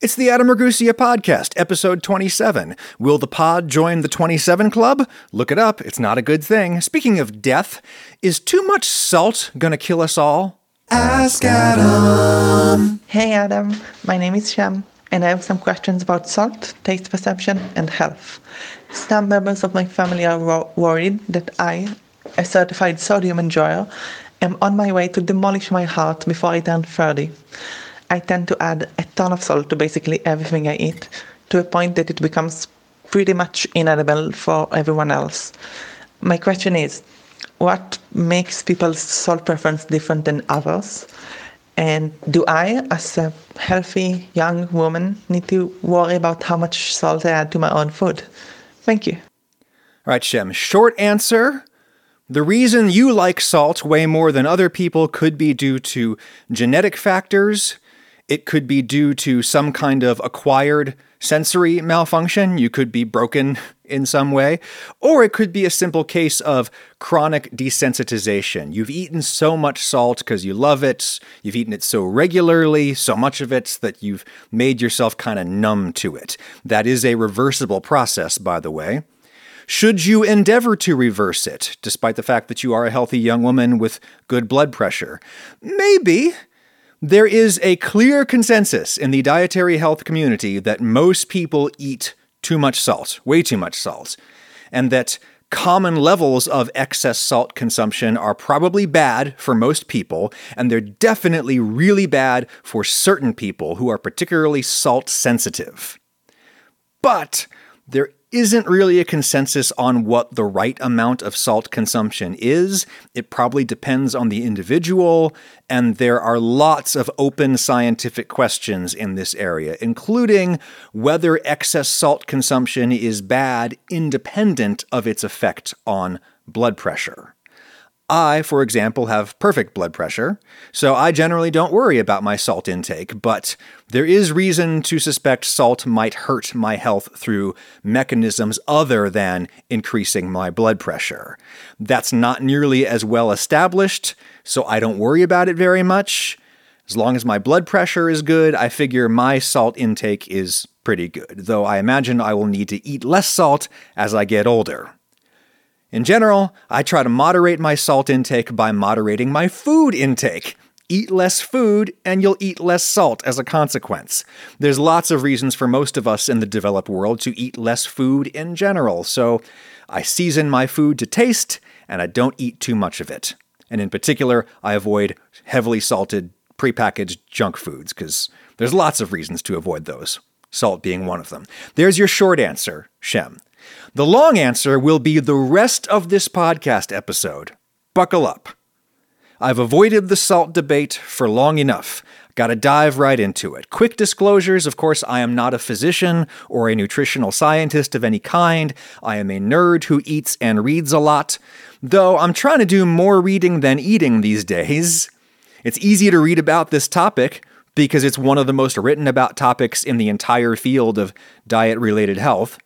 It's the Adam Ragusea Podcast, episode 27. Will the pod join the 27 Club? Look it up, it's not a good thing. Speaking of death, is too much salt gonna kill us all? Ask Adam. Hey Adam, my name is Shem, and I have some questions about salt, taste perception, and health. Some members of my family are wo- worried that I, a certified sodium enjoyer, am on my way to demolish my heart before I turn 30. I tend to add a ton of salt to basically everything I eat, to a point that it becomes pretty much inedible for everyone else. My question is what makes people's salt preference different than others? And do I, as a healthy young woman, need to worry about how much salt I add to my own food? Thank you. All right, Shem, short answer. The reason you like salt way more than other people could be due to genetic factors. It could be due to some kind of acquired sensory malfunction. You could be broken in some way. Or it could be a simple case of chronic desensitization. You've eaten so much salt because you love it. You've eaten it so regularly, so much of it, that you've made yourself kind of numb to it. That is a reversible process, by the way. Should you endeavor to reverse it, despite the fact that you are a healthy young woman with good blood pressure? Maybe. There is a clear consensus in the dietary health community that most people eat too much salt, way too much salt, and that common levels of excess salt consumption are probably bad for most people, and they're definitely really bad for certain people who are particularly salt sensitive. But there isn't really a consensus on what the right amount of salt consumption is. It probably depends on the individual, and there are lots of open scientific questions in this area, including whether excess salt consumption is bad independent of its effect on blood pressure. I, for example, have perfect blood pressure, so I generally don't worry about my salt intake, but there is reason to suspect salt might hurt my health through mechanisms other than increasing my blood pressure. That's not nearly as well established, so I don't worry about it very much. As long as my blood pressure is good, I figure my salt intake is pretty good, though I imagine I will need to eat less salt as I get older. In general, I try to moderate my salt intake by moderating my food intake. Eat less food, and you'll eat less salt as a consequence. There's lots of reasons for most of us in the developed world to eat less food in general, so I season my food to taste, and I don't eat too much of it. And in particular, I avoid heavily salted, prepackaged junk foods, because there's lots of reasons to avoid those, salt being one of them. There's your short answer, Shem. The long answer will be the rest of this podcast episode. Buckle up. I've avoided the salt debate for long enough. Gotta dive right into it. Quick disclosures of course, I am not a physician or a nutritional scientist of any kind. I am a nerd who eats and reads a lot, though I'm trying to do more reading than eating these days. It's easy to read about this topic because it's one of the most written about topics in the entire field of diet related health.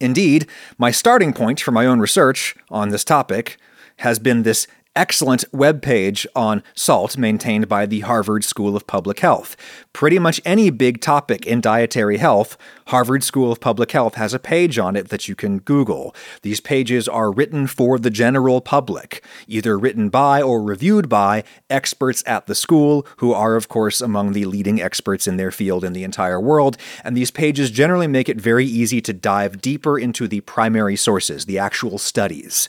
Indeed, my starting point for my own research on this topic has been this excellent web page on salt maintained by the Harvard School of Public Health. Pretty much any big topic in dietary health, Harvard School of Public Health has a page on it that you can Google. These pages are written for the general public, either written by or reviewed by experts at the school, who are, of course, among the leading experts in their field in the entire world. And these pages generally make it very easy to dive deeper into the primary sources, the actual studies.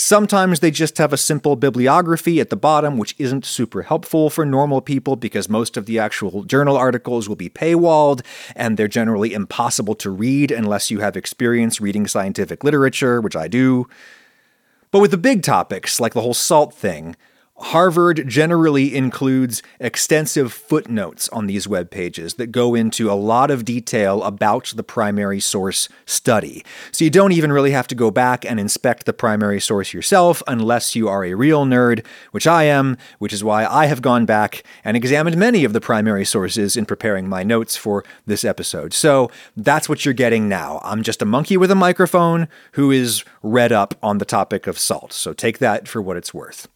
Sometimes they just have a simple bibliography at the bottom, which isn't super helpful for normal people because most of the actual journal articles will be paywalled and they're generally impossible to read unless you have experience reading scientific literature, which I do. But with the big topics, like the whole salt thing, Harvard generally includes extensive footnotes on these web pages that go into a lot of detail about the primary source study. So you don't even really have to go back and inspect the primary source yourself unless you are a real nerd, which I am, which is why I have gone back and examined many of the primary sources in preparing my notes for this episode. So that's what you're getting now. I'm just a monkey with a microphone who is read up on the topic of salt. So take that for what it's worth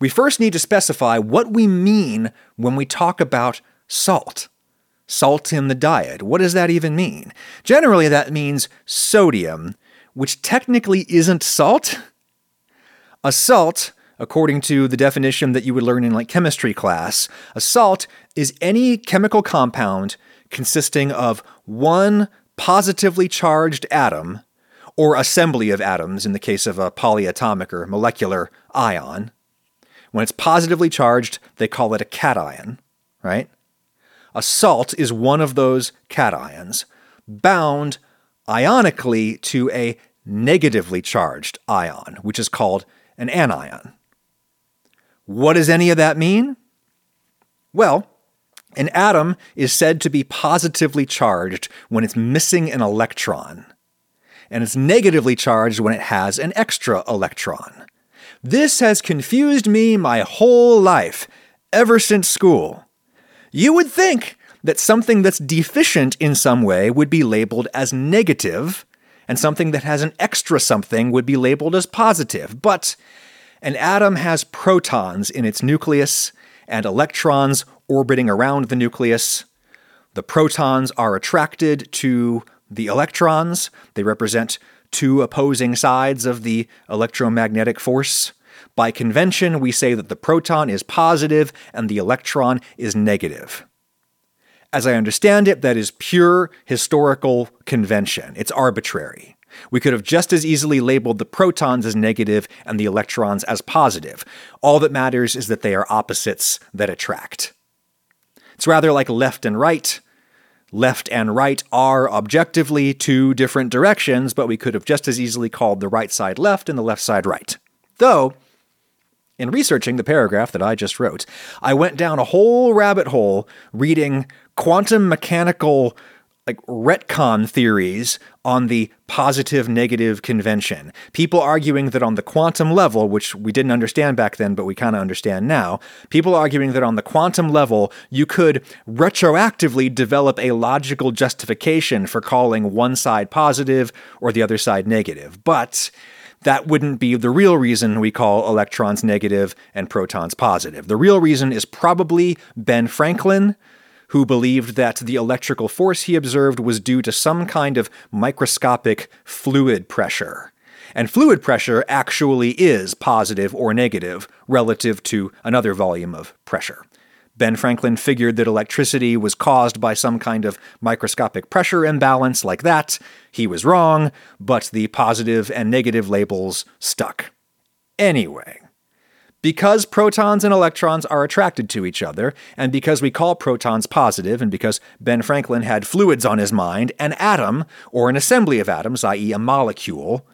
we first need to specify what we mean when we talk about salt. salt in the diet. What does that even mean? Generally, that means sodium, which technically isn't salt. A salt, according to the definition that you would learn in like chemistry class, a salt is any chemical compound consisting of one positively charged atom or assembly of atoms in the case of a polyatomic or molecular ion. When it's positively charged, they call it a cation, right? A salt is one of those cations bound ionically to a negatively charged ion, which is called an anion. What does any of that mean? Well, an atom is said to be positively charged when it's missing an electron, and it's negatively charged when it has an extra electron. This has confused me my whole life, ever since school. You would think that something that's deficient in some way would be labeled as negative, and something that has an extra something would be labeled as positive. But an atom has protons in its nucleus and electrons orbiting around the nucleus. The protons are attracted to the electrons. They represent two opposing sides of the electromagnetic force. By convention, we say that the proton is positive and the electron is negative. As I understand it, that is pure historical convention. It's arbitrary. We could have just as easily labeled the protons as negative and the electrons as positive. All that matters is that they are opposites that attract. It's rather like left and right. Left and right are objectively two different directions, but we could have just as easily called the right side left and the left side right. Though, in researching the paragraph that I just wrote, I went down a whole rabbit hole reading quantum mechanical like retcon theories on the positive negative convention. People arguing that on the quantum level, which we didn't understand back then, but we kind of understand now, people arguing that on the quantum level, you could retroactively develop a logical justification for calling one side positive or the other side negative. But that wouldn't be the real reason we call electrons negative and protons positive. The real reason is probably Ben Franklin who believed that the electrical force he observed was due to some kind of microscopic fluid pressure. And fluid pressure actually is positive or negative relative to another volume of pressure. Ben Franklin figured that electricity was caused by some kind of microscopic pressure imbalance like that. He was wrong, but the positive and negative labels stuck. Anyway, because protons and electrons are attracted to each other, and because we call protons positive, and because Ben Franklin had fluids on his mind, an atom, or an assembly of atoms, i.e., a molecule,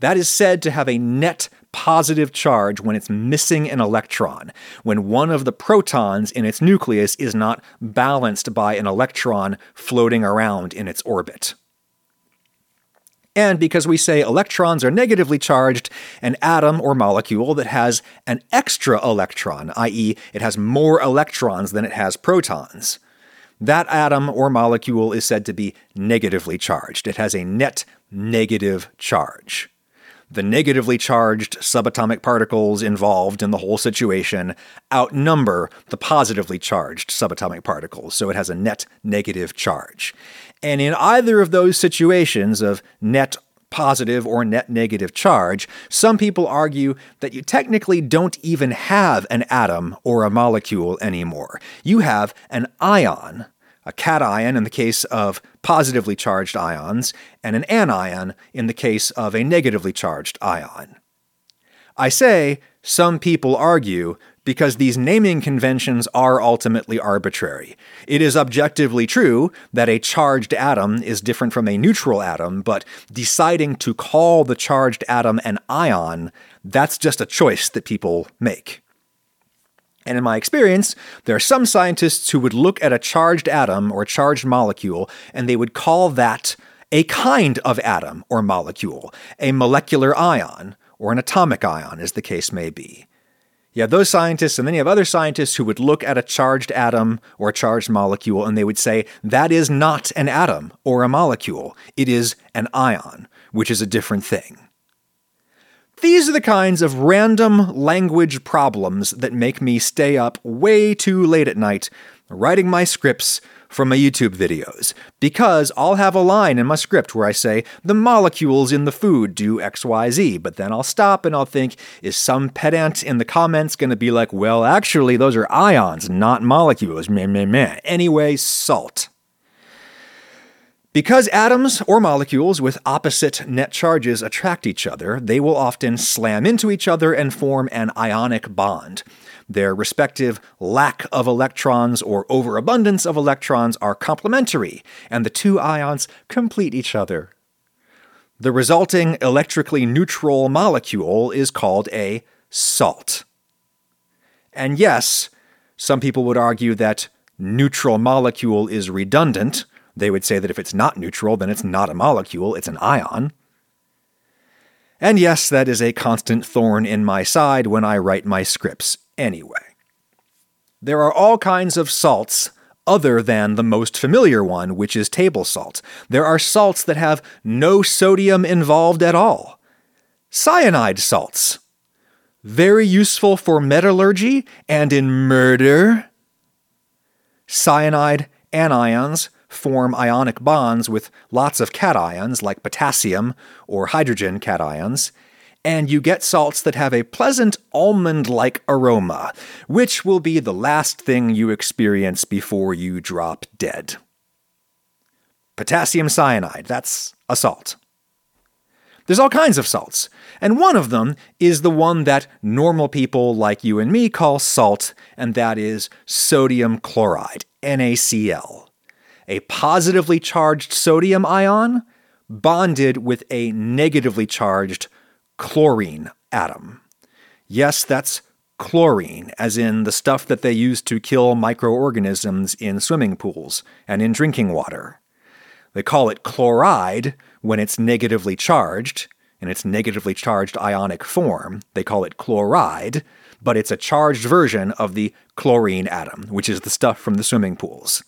that is said to have a net positive charge when it's missing an electron, when one of the protons in its nucleus is not balanced by an electron floating around in its orbit. And because we say electrons are negatively charged, an atom or molecule that has an extra electron, i.e., it has more electrons than it has protons, that atom or molecule is said to be negatively charged. It has a net negative charge. The negatively charged subatomic particles involved in the whole situation outnumber the positively charged subatomic particles, so it has a net negative charge. And in either of those situations of net positive or net negative charge, some people argue that you technically don't even have an atom or a molecule anymore. You have an ion, a cation in the case of positively charged ions, and an anion in the case of a negatively charged ion. I say some people argue because these naming conventions are ultimately arbitrary. It is objectively true that a charged atom is different from a neutral atom, but deciding to call the charged atom an ion, that's just a choice that people make. And in my experience, there are some scientists who would look at a charged atom or a charged molecule and they would call that a kind of atom or molecule, a molecular ion, or an atomic ion, as the case may be. You have those scientists, and then you have other scientists who would look at a charged atom or a charged molecule and they would say, that is not an atom or a molecule. It is an ion, which is a different thing. These are the kinds of random language problems that make me stay up way too late at night writing my scripts from my YouTube videos because I'll have a line in my script where I say, the molecules in the food do XYZ, but then I'll stop and I'll think, is some pedant in the comments going to be like, well, actually, those are ions, not molecules? Meh, meh, meh. Anyway, salt. Because atoms or molecules with opposite net charges attract each other, they will often slam into each other and form an ionic bond. Their respective lack of electrons or overabundance of electrons are complementary, and the two ions complete each other. The resulting electrically neutral molecule is called a salt. And yes, some people would argue that neutral molecule is redundant they would say that if it's not neutral, then it's not a molecule, it's an ion. And yes, that is a constant thorn in my side when I write my scripts anyway. There are all kinds of salts other than the most familiar one, which is table salt. There are salts that have no sodium involved at all. Cyanide salts. Very useful for metallurgy and in murder. Cyanide anions form ionic bonds with lots of cations like potassium or hydrogen cations, and you get salts that have a pleasant almond like aroma, which will be the last thing you experience before you drop dead. Potassium cyanide, that's a salt. There's all kinds of salts, and one of them is the one that normal people like you and me call salt, and that is sodium chloride, NaCl a positively charged sodium ion bonded with a negatively charged chlorine atom. Yes, that's chlorine, as in the stuff that they use to kill microorganisms in swimming pools and in drinking water. They call it chloride when it's negatively charged, in its negatively charged ionic form. They call it chloride, but it's a charged version of the chlorine atom, which is the stuff from the swimming pools.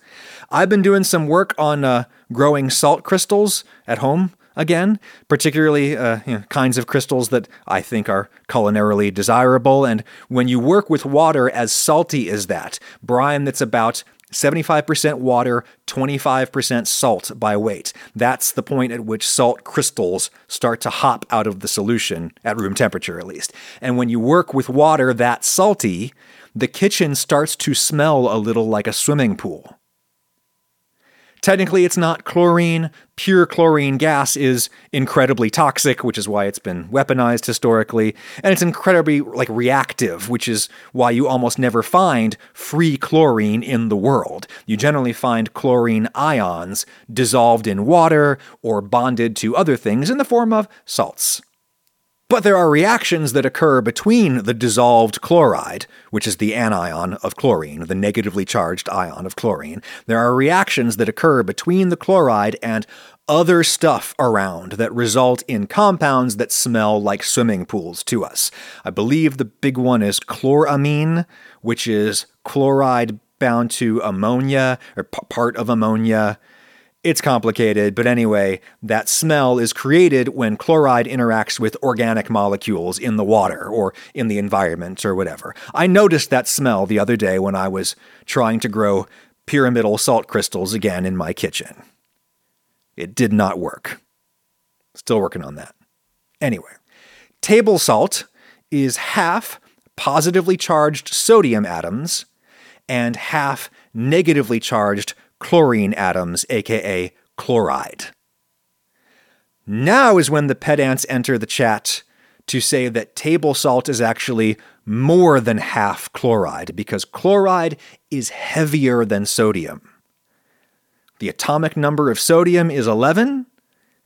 I've been doing some work on uh, growing salt crystals at home again, particularly uh, you know, kinds of crystals that I think are culinarily desirable. And when you work with water as salty as that, brine that's about 75% water, 25% salt by weight. That's the point at which salt crystals start to hop out of the solution, at room temperature at least. And when you work with water that salty, the kitchen starts to smell a little like a swimming pool. Technically, it's not chlorine. Pure chlorine gas is incredibly toxic, which is why it's been weaponized historically, and it's incredibly like reactive, which is why you almost never find free chlorine in the world. You generally find chlorine ions dissolved in water or bonded to other things in the form of salts. But there are reactions that occur between the dissolved chloride, which is the anion of chlorine, the negatively charged ion of chlorine. There are reactions that occur between the chloride and other stuff around that result in compounds that smell like swimming pools to us. I believe the big one is chloramine, which is chloride bound to ammonia or p- part of ammonia it's complicated, but anyway, that smell is created when chloride interacts with organic molecules in the water or in the environment or whatever. I noticed that smell the other day when I was trying to grow pyramidal salt crystals again in my kitchen. It did not work. Still working on that. Anyway, table salt is half positively charged sodium atoms and half negatively charged chlorine atoms, aka chloride. Now is when the pedants enter the chat to say that table salt is actually more than half chloride because chloride is heavier than sodium. The atomic number of sodium is 11,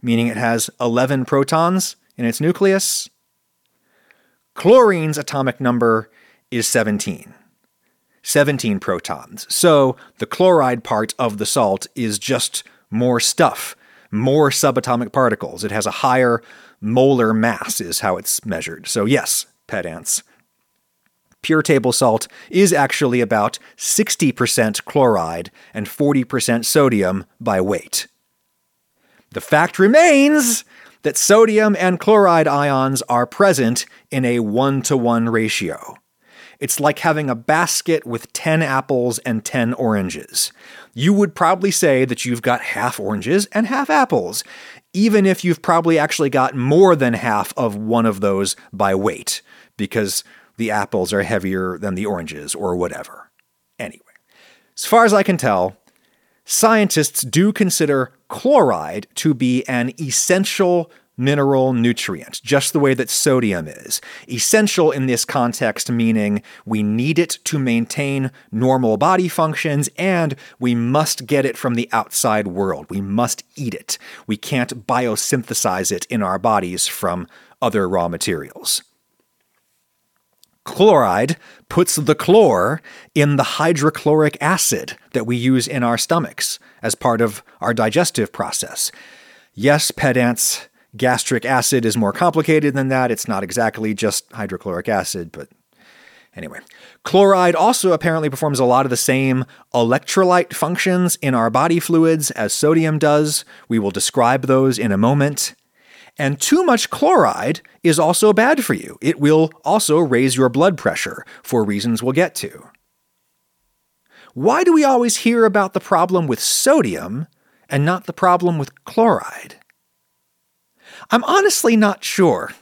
meaning it has 11 protons in its nucleus. Chlorine's atomic number is 17. 17 protons. So the chloride part of the salt is just more stuff, more subatomic particles. It has a higher molar mass, is how it's measured. So, yes, pedants. Pure table salt is actually about 60% chloride and 40% sodium by weight. The fact remains that sodium and chloride ions are present in a one to one ratio. It's like having a basket with 10 apples and 10 oranges. You would probably say that you've got half oranges and half apples, even if you've probably actually got more than half of one of those by weight, because the apples are heavier than the oranges or whatever. Anyway, as far as I can tell, scientists do consider chloride to be an essential mineral nutrient, just the way that sodium is. Essential in this context, meaning we need it to maintain normal body functions and we must get it from the outside world. We must eat it. We can't biosynthesize it in our bodies from other raw materials. Chloride puts the chlor in the hydrochloric acid that we use in our stomachs as part of our digestive process. Yes, pedants, gastric acid is more complicated than that. It's not exactly just hydrochloric acid, but anyway. Chloride also apparently performs a lot of the same electrolyte functions in our body fluids as sodium does. We will describe those in a moment. And too much chloride is also bad for you. It will also raise your blood pressure for reasons we'll get to. Why do we always hear about the problem with sodium and not the problem with chloride? I'm honestly not sure.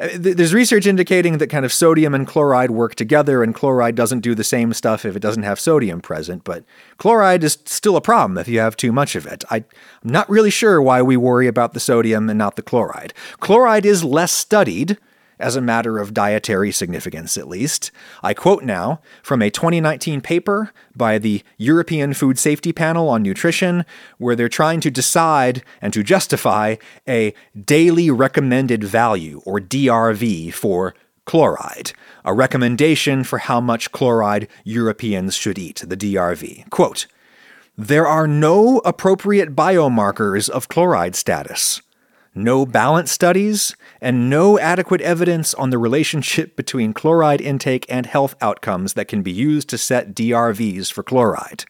Uh, there's research indicating that kind of sodium and chloride work together, and chloride doesn't do the same stuff if it doesn't have sodium present, but chloride is still a problem if you have too much of it. I, am not really sure why we worry about the sodium and not the chloride. Chloride is less studied, as a matter of dietary significance at least. I quote now from a 2019 paper by the European Food Safety Panel on Nutrition, where they're trying to decide and to justify a daily recommended value, or DRV, for chloride, a recommendation for how much chloride Europeans should eat, the DRV. Quote, there are no appropriate biomarkers of chloride status no balance studies, and no adequate evidence on the relationship between chloride intake and health outcomes that can be used to set DRVs for chloride.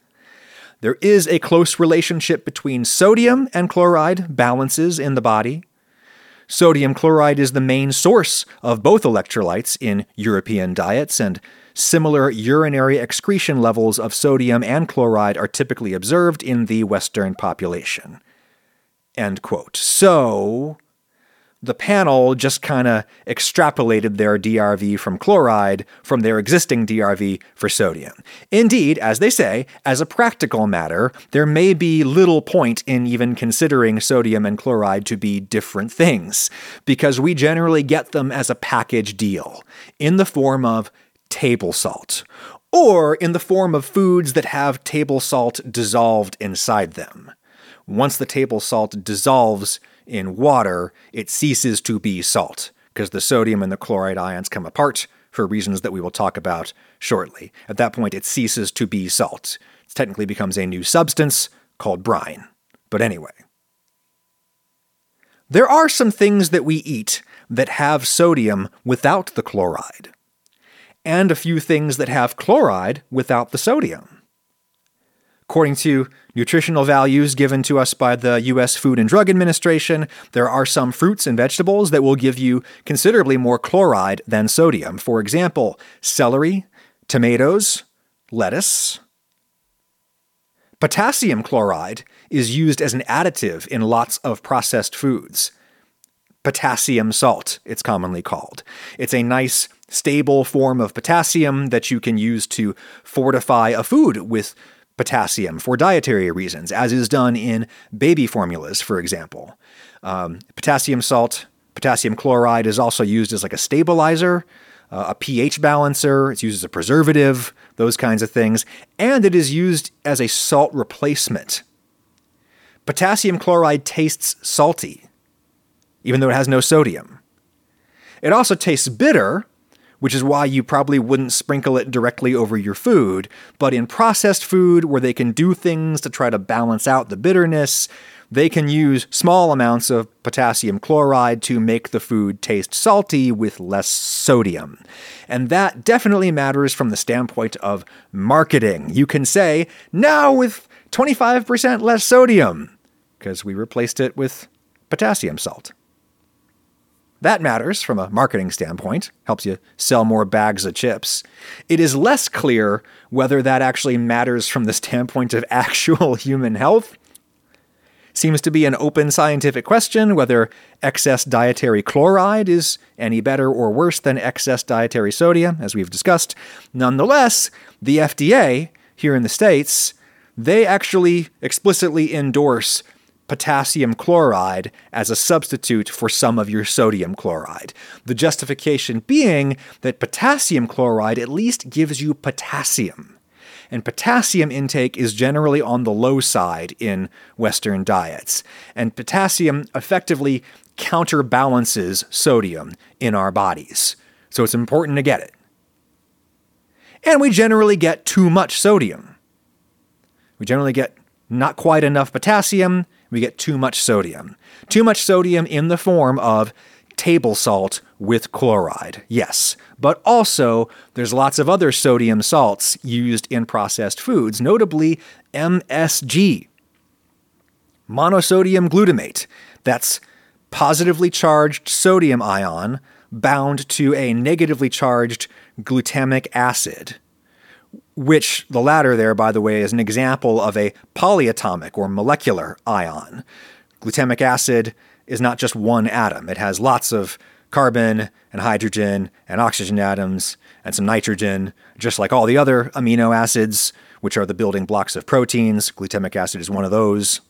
There is a close relationship between sodium and chloride balances in the body. Sodium chloride is the main source of both electrolytes in European diets, and similar urinary excretion levels of sodium and chloride are typically observed in the Western population. End quote. So the panel just kind of extrapolated their DRV from chloride from their existing DRV for sodium. Indeed, as they say, as a practical matter, there may be little point in even considering sodium and chloride to be different things, because we generally get them as a package deal in the form of table salt, or in the form of foods that have table salt dissolved inside them. Once the table salt dissolves in water, it ceases to be salt because the sodium and the chloride ions come apart for reasons that we will talk about shortly. At that point, it ceases to be salt. It technically becomes a new substance called brine. But anyway. There are some things that we eat that have sodium without the chloride, and a few things that have chloride without the sodium. According to nutritional values given to us by the US Food and Drug Administration, there are some fruits and vegetables that will give you considerably more chloride than sodium. For example, celery, tomatoes, lettuce. Potassium chloride is used as an additive in lots of processed foods. Potassium salt, it's commonly called. It's a nice, stable form of potassium that you can use to fortify a food with potassium for dietary reasons, as is done in baby formulas, for example. Um, potassium salt, potassium chloride is also used as like a stabilizer, uh, a pH balancer, it's used as a preservative, those kinds of things, and it is used as a salt replacement. Potassium chloride tastes salty, even though it has no sodium. It also tastes bitter, which is why you probably wouldn't sprinkle it directly over your food. But in processed food, where they can do things to try to balance out the bitterness, they can use small amounts of potassium chloride to make the food taste salty with less sodium. And that definitely matters from the standpoint of marketing. You can say, now with 25% less sodium, because we replaced it with potassium salt. That matters from a marketing standpoint, helps you sell more bags of chips. It is less clear whether that actually matters from the standpoint of actual human health. Seems to be an open scientific question whether excess dietary chloride is any better or worse than excess dietary sodium, as we've discussed. Nonetheless, the FDA here in the States, they actually explicitly endorse potassium chloride as a substitute for some of your sodium chloride. The justification being that potassium chloride at least gives you potassium. And potassium intake is generally on the low side in Western diets. And potassium effectively counterbalances sodium in our bodies. So it's important to get it. And we generally get too much sodium. We generally get not quite enough potassium we get too much sodium. Too much sodium in the form of table salt with chloride, yes. But also, there's lots of other sodium salts used in processed foods, notably MSG, monosodium glutamate. That's positively charged sodium ion bound to a negatively charged glutamic acid which the latter there, by the way, is an example of a polyatomic or molecular ion. Glutamic acid is not just one atom, it has lots of carbon and hydrogen and oxygen atoms and some nitrogen, just like all the other amino acids, which are the building blocks of proteins. Glutamic acid is one of those.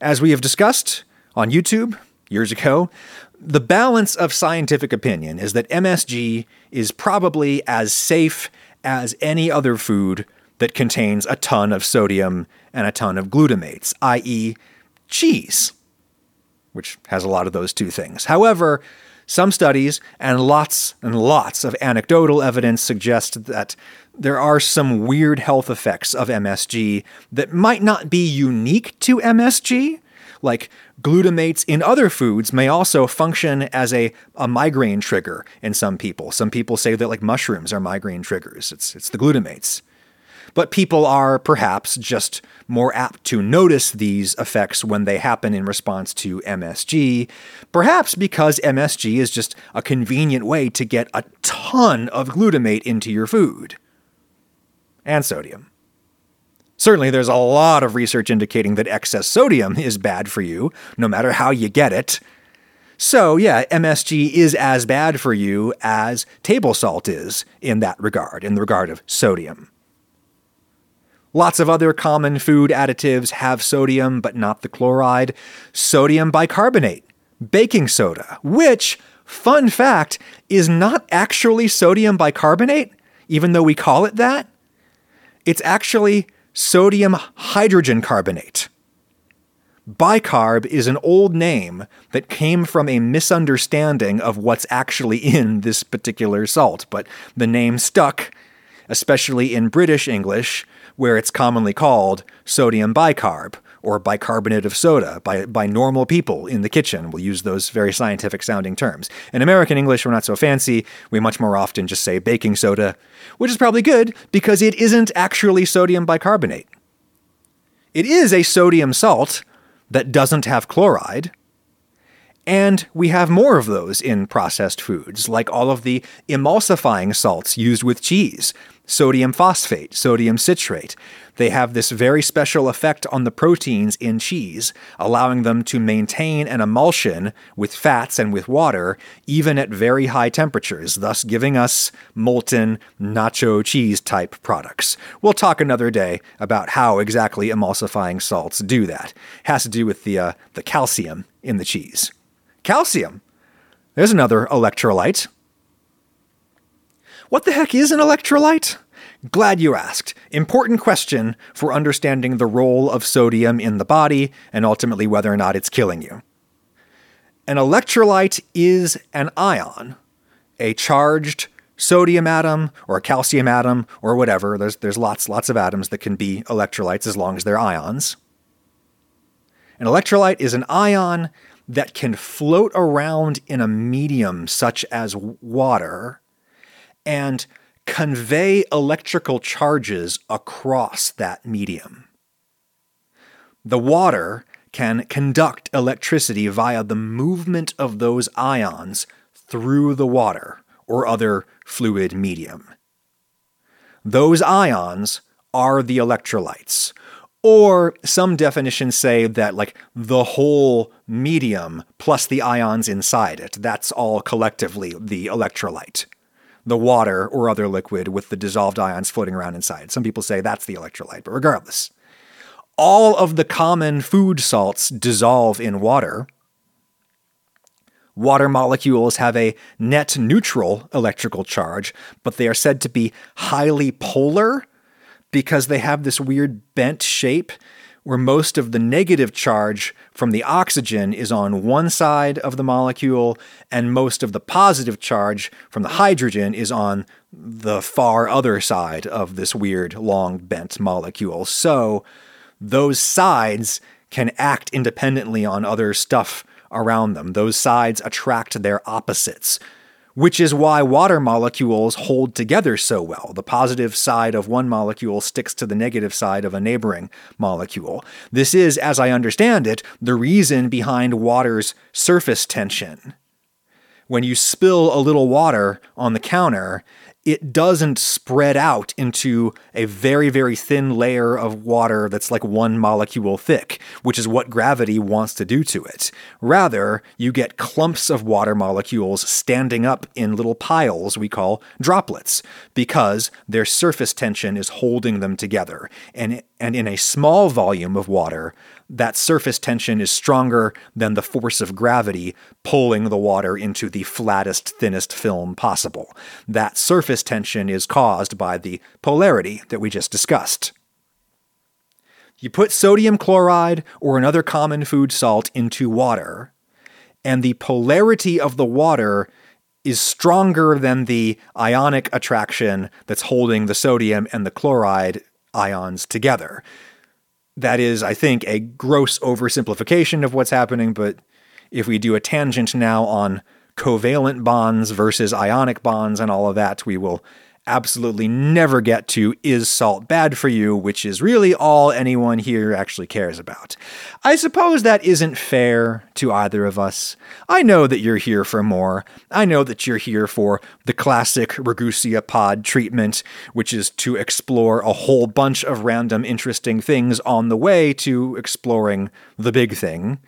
As we have discussed on YouTube years ago, the balance of scientific opinion is that MSG is probably as safe as any other food that contains a ton of sodium and a ton of glutamates, i.e., cheese, which has a lot of those two things. However, some studies and lots and lots of anecdotal evidence suggest that there are some weird health effects of MSG that might not be unique to MSG, like glutamates in other foods may also function as a, a migraine trigger in some people. Some people say that like mushrooms are migraine triggers. It's it's the glutamates. But people are perhaps just more apt to notice these effects when they happen in response to MSG, perhaps because MSG is just a convenient way to get a ton of glutamate into your food and sodium. Certainly, there's a lot of research indicating that excess sodium is bad for you, no matter how you get it. So, yeah, MSG is as bad for you as table salt is in that regard, in the regard of sodium. Lots of other common food additives have sodium, but not the chloride. Sodium bicarbonate, baking soda, which, fun fact, is not actually sodium bicarbonate, even though we call it that. It's actually sodium hydrogen carbonate. Bicarb is an old name that came from a misunderstanding of what's actually in this particular salt, but the name stuck, especially in British English, where it's commonly called sodium bicarb or bicarbonate of soda by, by normal people in the kitchen. We'll use those very scientific sounding terms. In American English, we're not so fancy. We much more often just say baking soda, which is probably good because it isn't actually sodium bicarbonate. It is a sodium salt that doesn't have chloride. And we have more of those in processed foods, like all of the emulsifying salts used with cheese sodium phosphate, sodium citrate. They have this very special effect on the proteins in cheese, allowing them to maintain an emulsion with fats and with water, even at very high temperatures, thus giving us molten nacho cheese type products. We'll talk another day about how exactly emulsifying salts do that. It has to do with the, uh, the calcium in the cheese. Calcium! There's another electrolyte. What the heck is an electrolyte? Glad you asked. Important question for understanding the role of sodium in the body and ultimately whether or not it's killing you. An electrolyte is an ion, a charged sodium atom or a calcium atom or whatever. There's, there's lots, lots of atoms that can be electrolytes as long as they're ions. An electrolyte is an ion that can float around in a medium such as water and convey electrical charges across that medium. The water can conduct electricity via the movement of those ions through the water or other fluid medium. Those ions are the electrolytes. Or some definitions say that, like, the whole medium plus the ions inside it, that's all collectively the electrolyte. The water or other liquid with the dissolved ions floating around inside. Some people say that's the electrolyte, but regardless, all of the common food salts dissolve in water. Water molecules have a net neutral electrical charge, but they are said to be highly polar because they have this weird bent shape where most of the negative charge from the oxygen is on one side of the molecule and most of the positive charge from the hydrogen is on the far other side of this weird long bent molecule. So those sides can act independently on other stuff around them. Those sides attract their opposites, which is why water molecules hold together so well. The positive side of one molecule sticks to the negative side of a neighboring molecule. This is, as I understand it, the reason behind water's surface tension. When you spill a little water on the counter, it doesn't spread out into a very, very thin layer of water that's like one molecule thick, which is what gravity wants to do to it. Rather, you get clumps of water molecules standing up in little piles we call droplets, because their surface tension is holding them together. And, and in a small volume of water, that surface tension is stronger than the force of gravity pulling the water into the flattest, thinnest film possible. That surface tension is caused by the polarity that we just discussed. You put sodium chloride or another common food salt into water, and the polarity of the water is stronger than the ionic attraction that's holding the sodium and the chloride ions together that is, I think, a gross oversimplification of what's happening, but if we do a tangent now on covalent bonds versus ionic bonds and all of that, we will absolutely never get to is salt bad for you, which is really all anyone here actually cares about. I suppose that isn't fair to either of us. I know that you're here for more. I know that you're here for the classic Ragusea pod treatment, which is to explore a whole bunch of random interesting things on the way to exploring the big thing.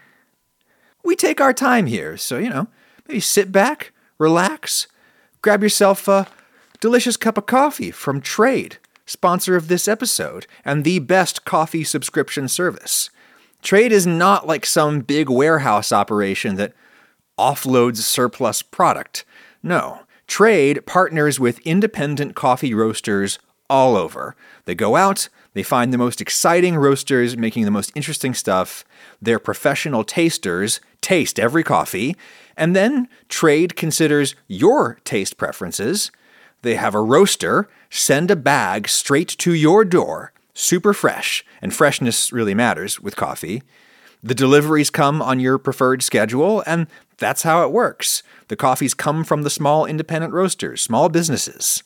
We take our time here, so, you know, maybe sit back, relax, grab yourself a delicious cup of coffee from Trade, sponsor of this episode, and the best coffee subscription service. Trade is not like some big warehouse operation that offloads surplus product. No, Trade partners with independent coffee roasters all over. They go out, they find the most exciting roasters making the most interesting stuff. Their professional tasters taste every coffee, and then Trade considers your taste preferences they have a roaster send a bag straight to your door, super fresh, and freshness really matters with coffee. The deliveries come on your preferred schedule, and that's how it works. The coffees come from the small independent roasters, small businesses.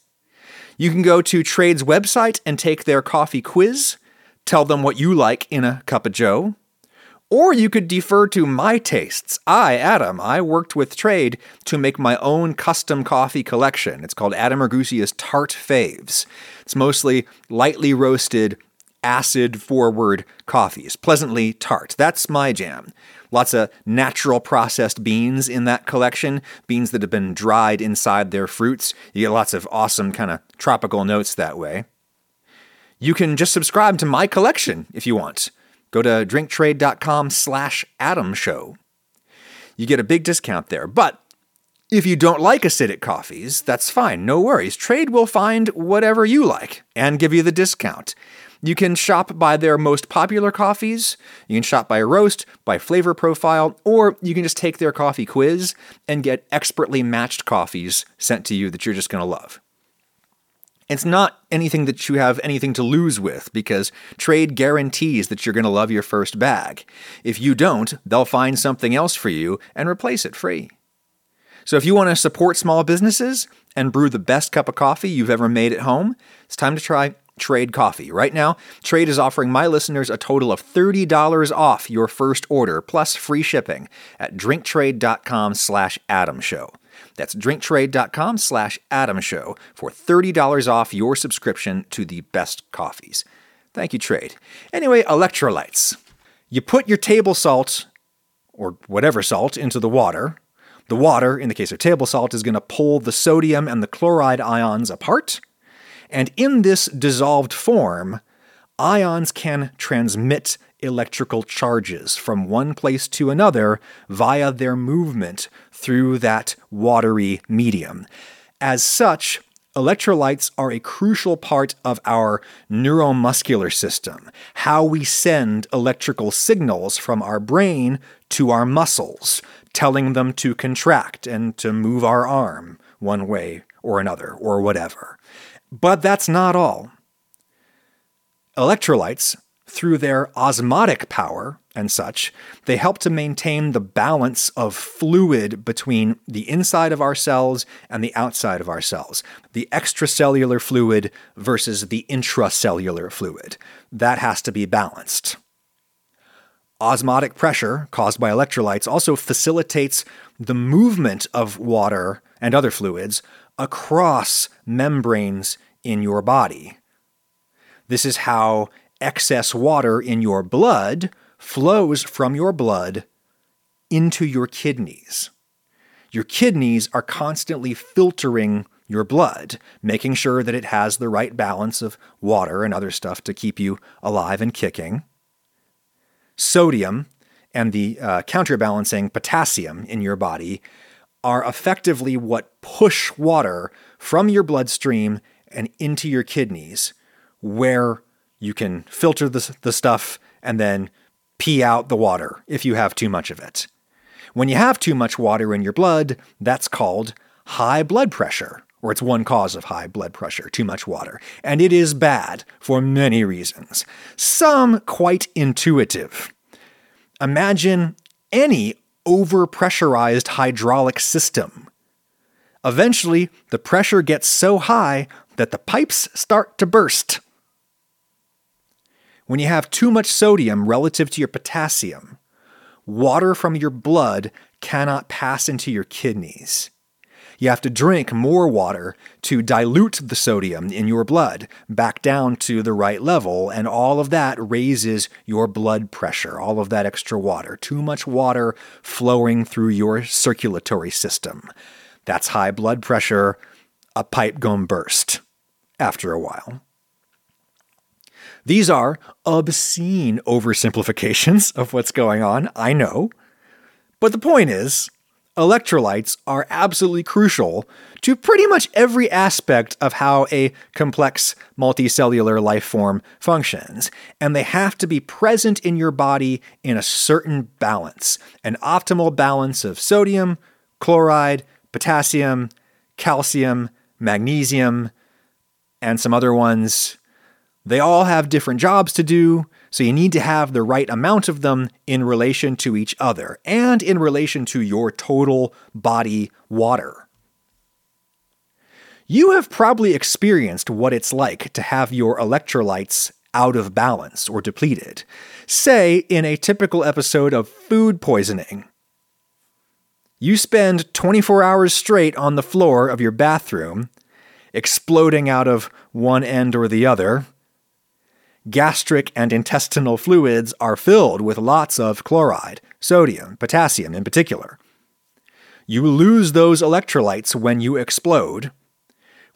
You can go to Trade's website and take their coffee quiz, tell them what you like in a cup of joe, or you could defer to my tastes. I, Adam, I worked with Trade to make my own custom coffee collection. It's called Adam Ragusea's Tart Faves. It's mostly lightly roasted, acid forward coffees, pleasantly tart. That's my jam. Lots of natural processed beans in that collection, beans that have been dried inside their fruits. You get lots of awesome kind of tropical notes that way. You can just subscribe to my collection if you want. Go to drinktrade.com slash Adam Show. You get a big discount there. But if you don't like acidic coffees, that's fine. No worries. Trade will find whatever you like and give you the discount. You can shop by their most popular coffees. You can shop by roast, by flavor profile, or you can just take their coffee quiz and get expertly matched coffees sent to you that you're just going to love. It's not anything that you have anything to lose with because trade guarantees that you're going to love your first bag. If you don't, they'll find something else for you and replace it free. So if you want to support small businesses and brew the best cup of coffee you've ever made at home, it's time to try Trade Coffee. Right now, Trade is offering my listeners a total of $30 off your first order plus free shipping at drinktrade.com slash Adam Show. That's drinktrade.com slash Adam Show for $30 off your subscription to the best coffees. Thank you, Trade. Anyway, electrolytes. You put your table salt, or whatever salt, into the water. The water, in the case of table salt, is going to pull the sodium and the chloride ions apart. And in this dissolved form, ions can transmit electrical charges from one place to another via their movement through that watery medium. As such, Electrolytes are a crucial part of our neuromuscular system, how we send electrical signals from our brain to our muscles, telling them to contract and to move our arm one way or another, or whatever. But that's not all. Electrolytes, through their osmotic power, and such, they help to maintain the balance of fluid between the inside of our cells and the outside of our cells, the extracellular fluid versus the intracellular fluid. That has to be balanced. Osmotic pressure caused by electrolytes also facilitates the movement of water and other fluids across membranes in your body. This is how excess water in your blood flows from your blood into your kidneys. Your kidneys are constantly filtering your blood, making sure that it has the right balance of water and other stuff to keep you alive and kicking. Sodium and the uh, counterbalancing potassium in your body are effectively what push water from your bloodstream and into your kidneys, where you can filter the, the stuff and then pee out the water if you have too much of it. When you have too much water in your blood, that's called high blood pressure, or it's one cause of high blood pressure, too much water. And it is bad for many reasons, some quite intuitive. Imagine any overpressurized hydraulic system. Eventually, the pressure gets so high that the pipes start to burst. When you have too much sodium relative to your potassium, water from your blood cannot pass into your kidneys. You have to drink more water to dilute the sodium in your blood back down to the right level, and all of that raises your blood pressure, all of that extra water. Too much water flowing through your circulatory system. That's high blood pressure, a pipe going burst after a while. These are obscene oversimplifications of what's going on, I know. But the point is, electrolytes are absolutely crucial to pretty much every aspect of how a complex multicellular life form functions, and they have to be present in your body in a certain balance an optimal balance of sodium, chloride, potassium, calcium, magnesium, and some other ones they all have different jobs to do, so you need to have the right amount of them in relation to each other and in relation to your total body water. You have probably experienced what it's like to have your electrolytes out of balance or depleted, say in a typical episode of food poisoning. You spend 24 hours straight on the floor of your bathroom, exploding out of one end or the other, gastric and intestinal fluids are filled with lots of chloride, sodium, potassium in particular. You lose those electrolytes when you explode,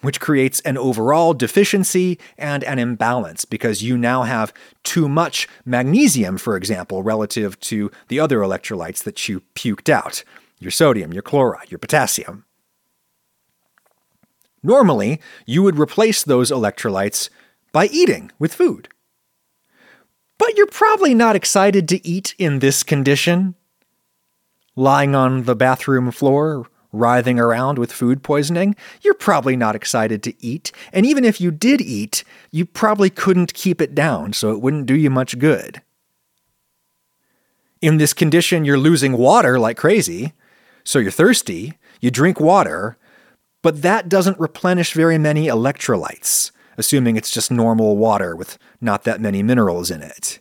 which creates an overall deficiency and an imbalance because you now have too much magnesium, for example, relative to the other electrolytes that you puked out your sodium, your chloride, your potassium. Normally, you would replace those electrolytes by eating with food. But you're probably not excited to eat in this condition. Lying on the bathroom floor, writhing around with food poisoning, you're probably not excited to eat. And even if you did eat, you probably couldn't keep it down, so it wouldn't do you much good. In this condition, you're losing water like crazy, so you're thirsty, you drink water, but that doesn't replenish very many electrolytes assuming it's just normal water with not that many minerals in it.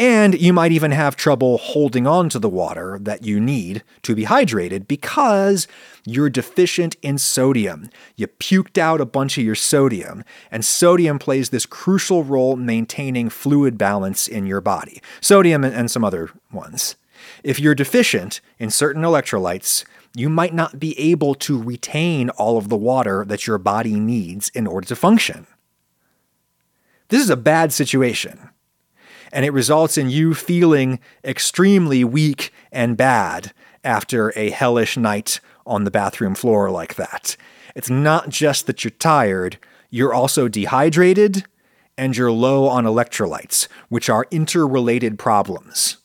And you might even have trouble holding on to the water that you need to be hydrated because you're deficient in sodium. You puked out a bunch of your sodium, and sodium plays this crucial role maintaining fluid balance in your body. Sodium and some other ones. If you're deficient in certain electrolytes, you might not be able to retain all of the water that your body needs in order to function. This is a bad situation and it results in you feeling extremely weak and bad after a hellish night on the bathroom floor like that. It's not just that you're tired, you're also dehydrated and you're low on electrolytes, which are interrelated problems.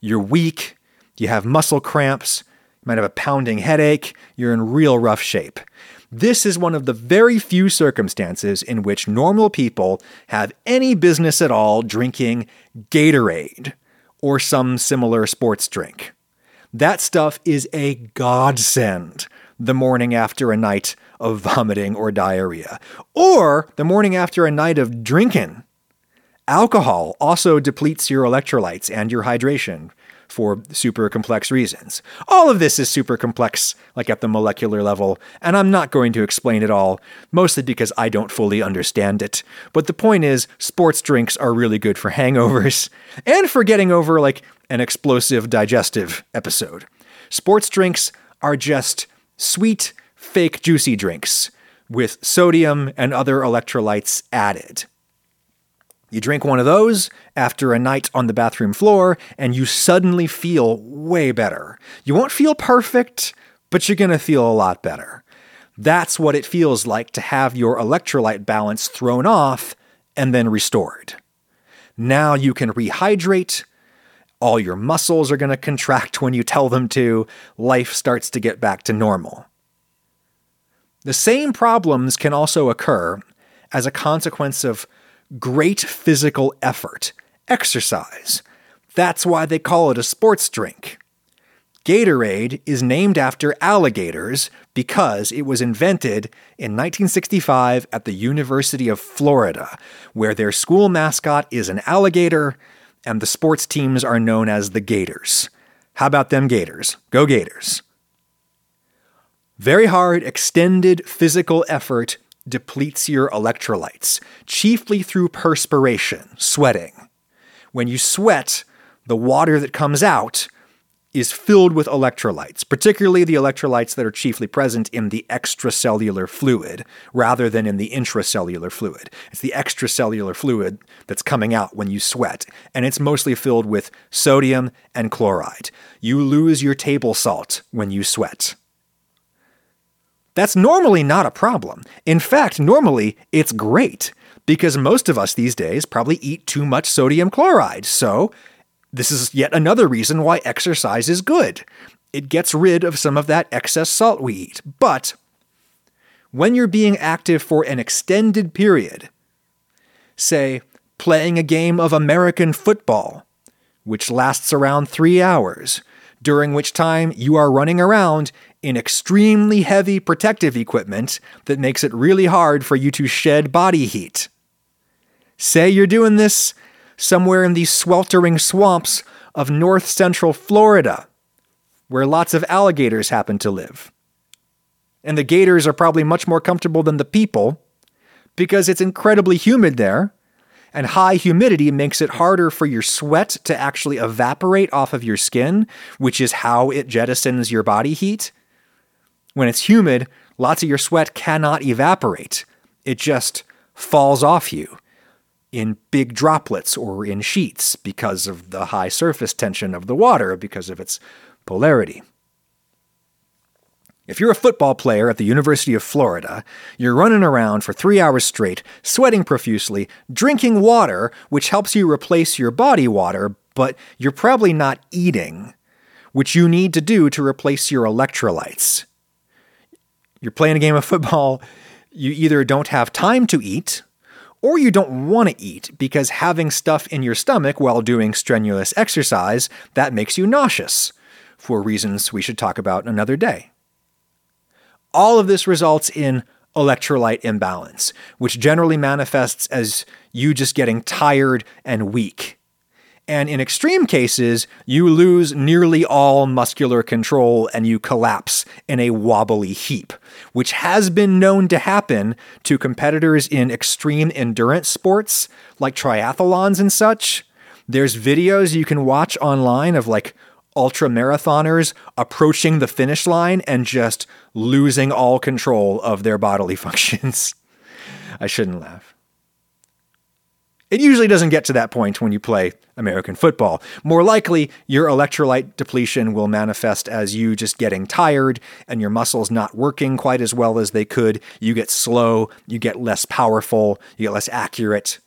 You're weak, you have muscle cramps, might have a pounding headache, you're in real rough shape. This is one of the very few circumstances in which normal people have any business at all drinking Gatorade or some similar sports drink. That stuff is a godsend the morning after a night of vomiting or diarrhea, or the morning after a night of drinking. Alcohol also depletes your electrolytes and your hydration for super complex reasons. All of this is super complex, like at the molecular level, and I'm not going to explain it all, mostly because I don't fully understand it. But the point is, sports drinks are really good for hangovers and for getting over like an explosive digestive episode. Sports drinks are just sweet, fake, juicy drinks with sodium and other electrolytes added. You drink one of those after a night on the bathroom floor, and you suddenly feel way better. You won't feel perfect, but you're going to feel a lot better. That's what it feels like to have your electrolyte balance thrown off and then restored. Now you can rehydrate. All your muscles are going to contract when you tell them to. Life starts to get back to normal. The same problems can also occur as a consequence of great physical effort, exercise. That's why they call it a sports drink. Gatorade is named after alligators because it was invented in 1965 at the University of Florida, where their school mascot is an alligator and the sports teams are known as the Gators. How about them Gators? Go Gators. Very hard, extended physical effort depletes your electrolytes, chiefly through perspiration, sweating. When you sweat, the water that comes out is filled with electrolytes, particularly the electrolytes that are chiefly present in the extracellular fluid rather than in the intracellular fluid. It's the extracellular fluid that's coming out when you sweat, and it's mostly filled with sodium and chloride. You lose your table salt when you sweat. That's normally not a problem. In fact, normally it's great because most of us these days probably eat too much sodium chloride. So, this is yet another reason why exercise is good. It gets rid of some of that excess salt we eat. But when you're being active for an extended period, say playing a game of American football, which lasts around three hours, during which time you are running around in extremely heavy protective equipment that makes it really hard for you to shed body heat. Say you're doing this somewhere in these sweltering swamps of north central Florida, where lots of alligators happen to live. And the gators are probably much more comfortable than the people because it's incredibly humid there and high humidity makes it harder for your sweat to actually evaporate off of your skin, which is how it jettisons your body heat. When it's humid, lots of your sweat cannot evaporate. It just falls off you in big droplets or in sheets because of the high surface tension of the water, because of its polarity. If you're a football player at the University of Florida, you're running around for three hours straight, sweating profusely, drinking water, which helps you replace your body water, but you're probably not eating, which you need to do to replace your electrolytes. You're playing a game of football, you either don't have time to eat, or you don't want to eat because having stuff in your stomach while doing strenuous exercise, that makes you nauseous, for reasons we should talk about another day all of this results in electrolyte imbalance, which generally manifests as you just getting tired and weak. And in extreme cases, you lose nearly all muscular control and you collapse in a wobbly heap, which has been known to happen to competitors in extreme endurance sports like triathlons and such. There's videos you can watch online of like ultra marathoners approaching the finish line and just losing all control of their bodily functions. I shouldn't laugh. It usually doesn't get to that point when you play American football. More likely, your electrolyte depletion will manifest as you just getting tired and your muscles not working quite as well as they could. You get slow, you get less powerful, you get less accurate.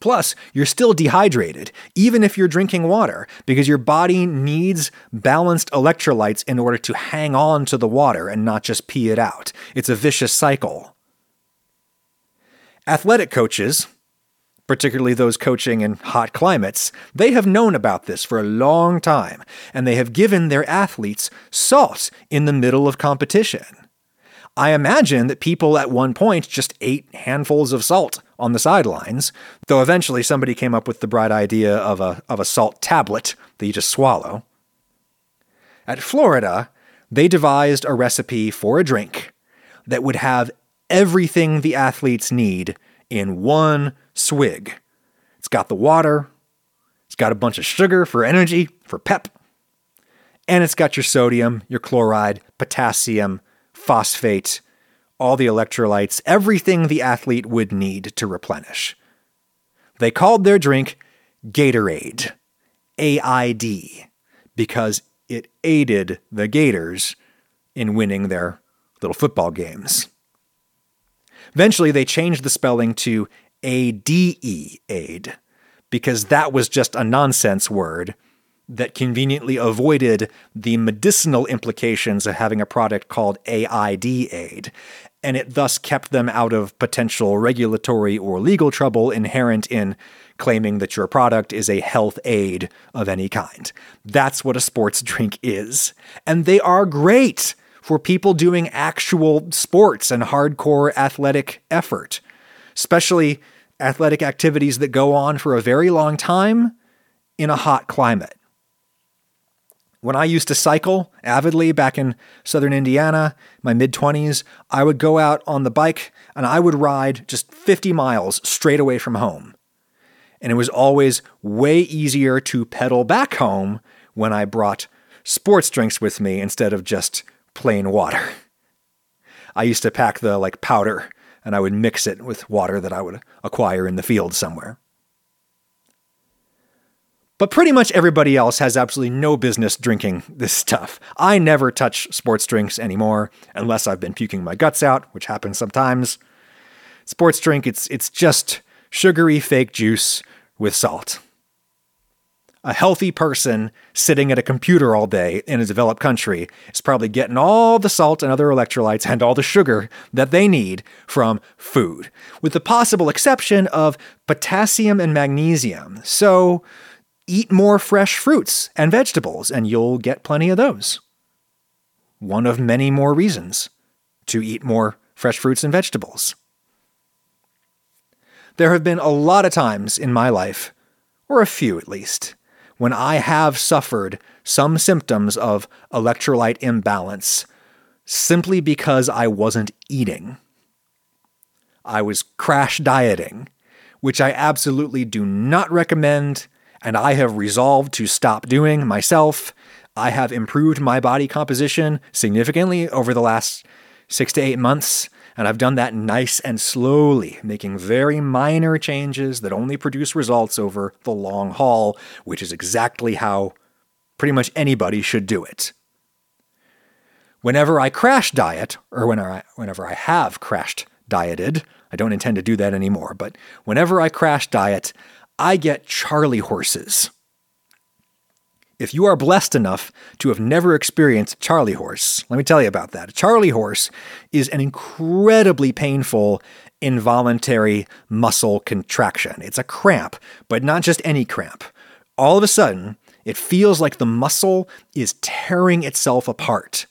Plus, you're still dehydrated, even if you're drinking water, because your body needs balanced electrolytes in order to hang on to the water and not just pee it out. It's a vicious cycle. Athletic coaches, particularly those coaching in hot climates, they have known about this for a long time, and they have given their athletes salt in the middle of competition. I imagine that people at one point just ate handfuls of salt on the sidelines, though eventually somebody came up with the bright idea of a, of a salt tablet that you just swallow. At Florida, they devised a recipe for a drink that would have everything the athletes need in one swig. It's got the water, it's got a bunch of sugar for energy, for pep, and it's got your sodium, your chloride, potassium, phosphate, all the electrolytes, everything the athlete would need to replenish. They called their drink Gatorade, AID, because it aided the Gators in winning their little football games. Eventually, they changed the spelling to ADE, aid, because that was just a nonsense word that conveniently avoided the medicinal implications of having a product called AID aid, and it thus kept them out of potential regulatory or legal trouble inherent in claiming that your product is a health aid of any kind. That's what a sports drink is. And they are great for people doing actual sports and hardcore athletic effort, especially athletic activities that go on for a very long time in a hot climate. When I used to cycle avidly back in southern Indiana, my mid 20s, I would go out on the bike and I would ride just 50 miles straight away from home. And it was always way easier to pedal back home when I brought sports drinks with me instead of just plain water. I used to pack the like powder and I would mix it with water that I would acquire in the field somewhere. But pretty much everybody else has absolutely no business drinking this stuff. I never touch sports drinks anymore unless I've been puking my guts out, which happens sometimes. Sports drink, it's it's just sugary fake juice with salt a healthy person sitting at a computer all day in a developed country is probably getting all the salt and other electrolytes and all the sugar that they need from food, with the possible exception of potassium and magnesium. So eat more fresh fruits and vegetables, and you'll get plenty of those. One of many more reasons to eat more fresh fruits and vegetables. There have been a lot of times in my life, or a few at least, when I have suffered some symptoms of electrolyte imbalance simply because I wasn't eating. I was crash dieting, which I absolutely do not recommend, and I have resolved to stop doing myself. I have improved my body composition significantly over the last six to eight months. And I've done that nice and slowly, making very minor changes that only produce results over the long haul, which is exactly how pretty much anybody should do it. Whenever I crash diet, or whenever I, whenever I have crashed dieted, I don't intend to do that anymore, but whenever I crash diet, I get Charlie horses. If you are blessed enough to have never experienced Charlie horse, let me tell you about that. Charlie horse is an incredibly painful involuntary muscle contraction. It's a cramp, but not just any cramp. All of a sudden, it feels like the muscle is tearing itself apart.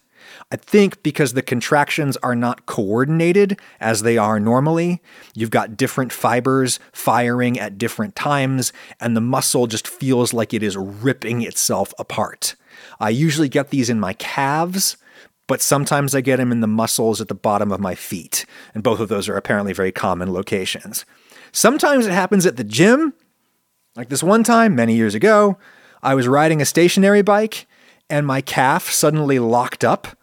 I think because the contractions are not coordinated as they are normally, you've got different fibers firing at different times, and the muscle just feels like it is ripping itself apart. I usually get these in my calves, but sometimes I get them in the muscles at the bottom of my feet, and both of those are apparently very common locations. Sometimes it happens at the gym. Like this one time, many years ago, I was riding a stationary bike and my calf suddenly locked up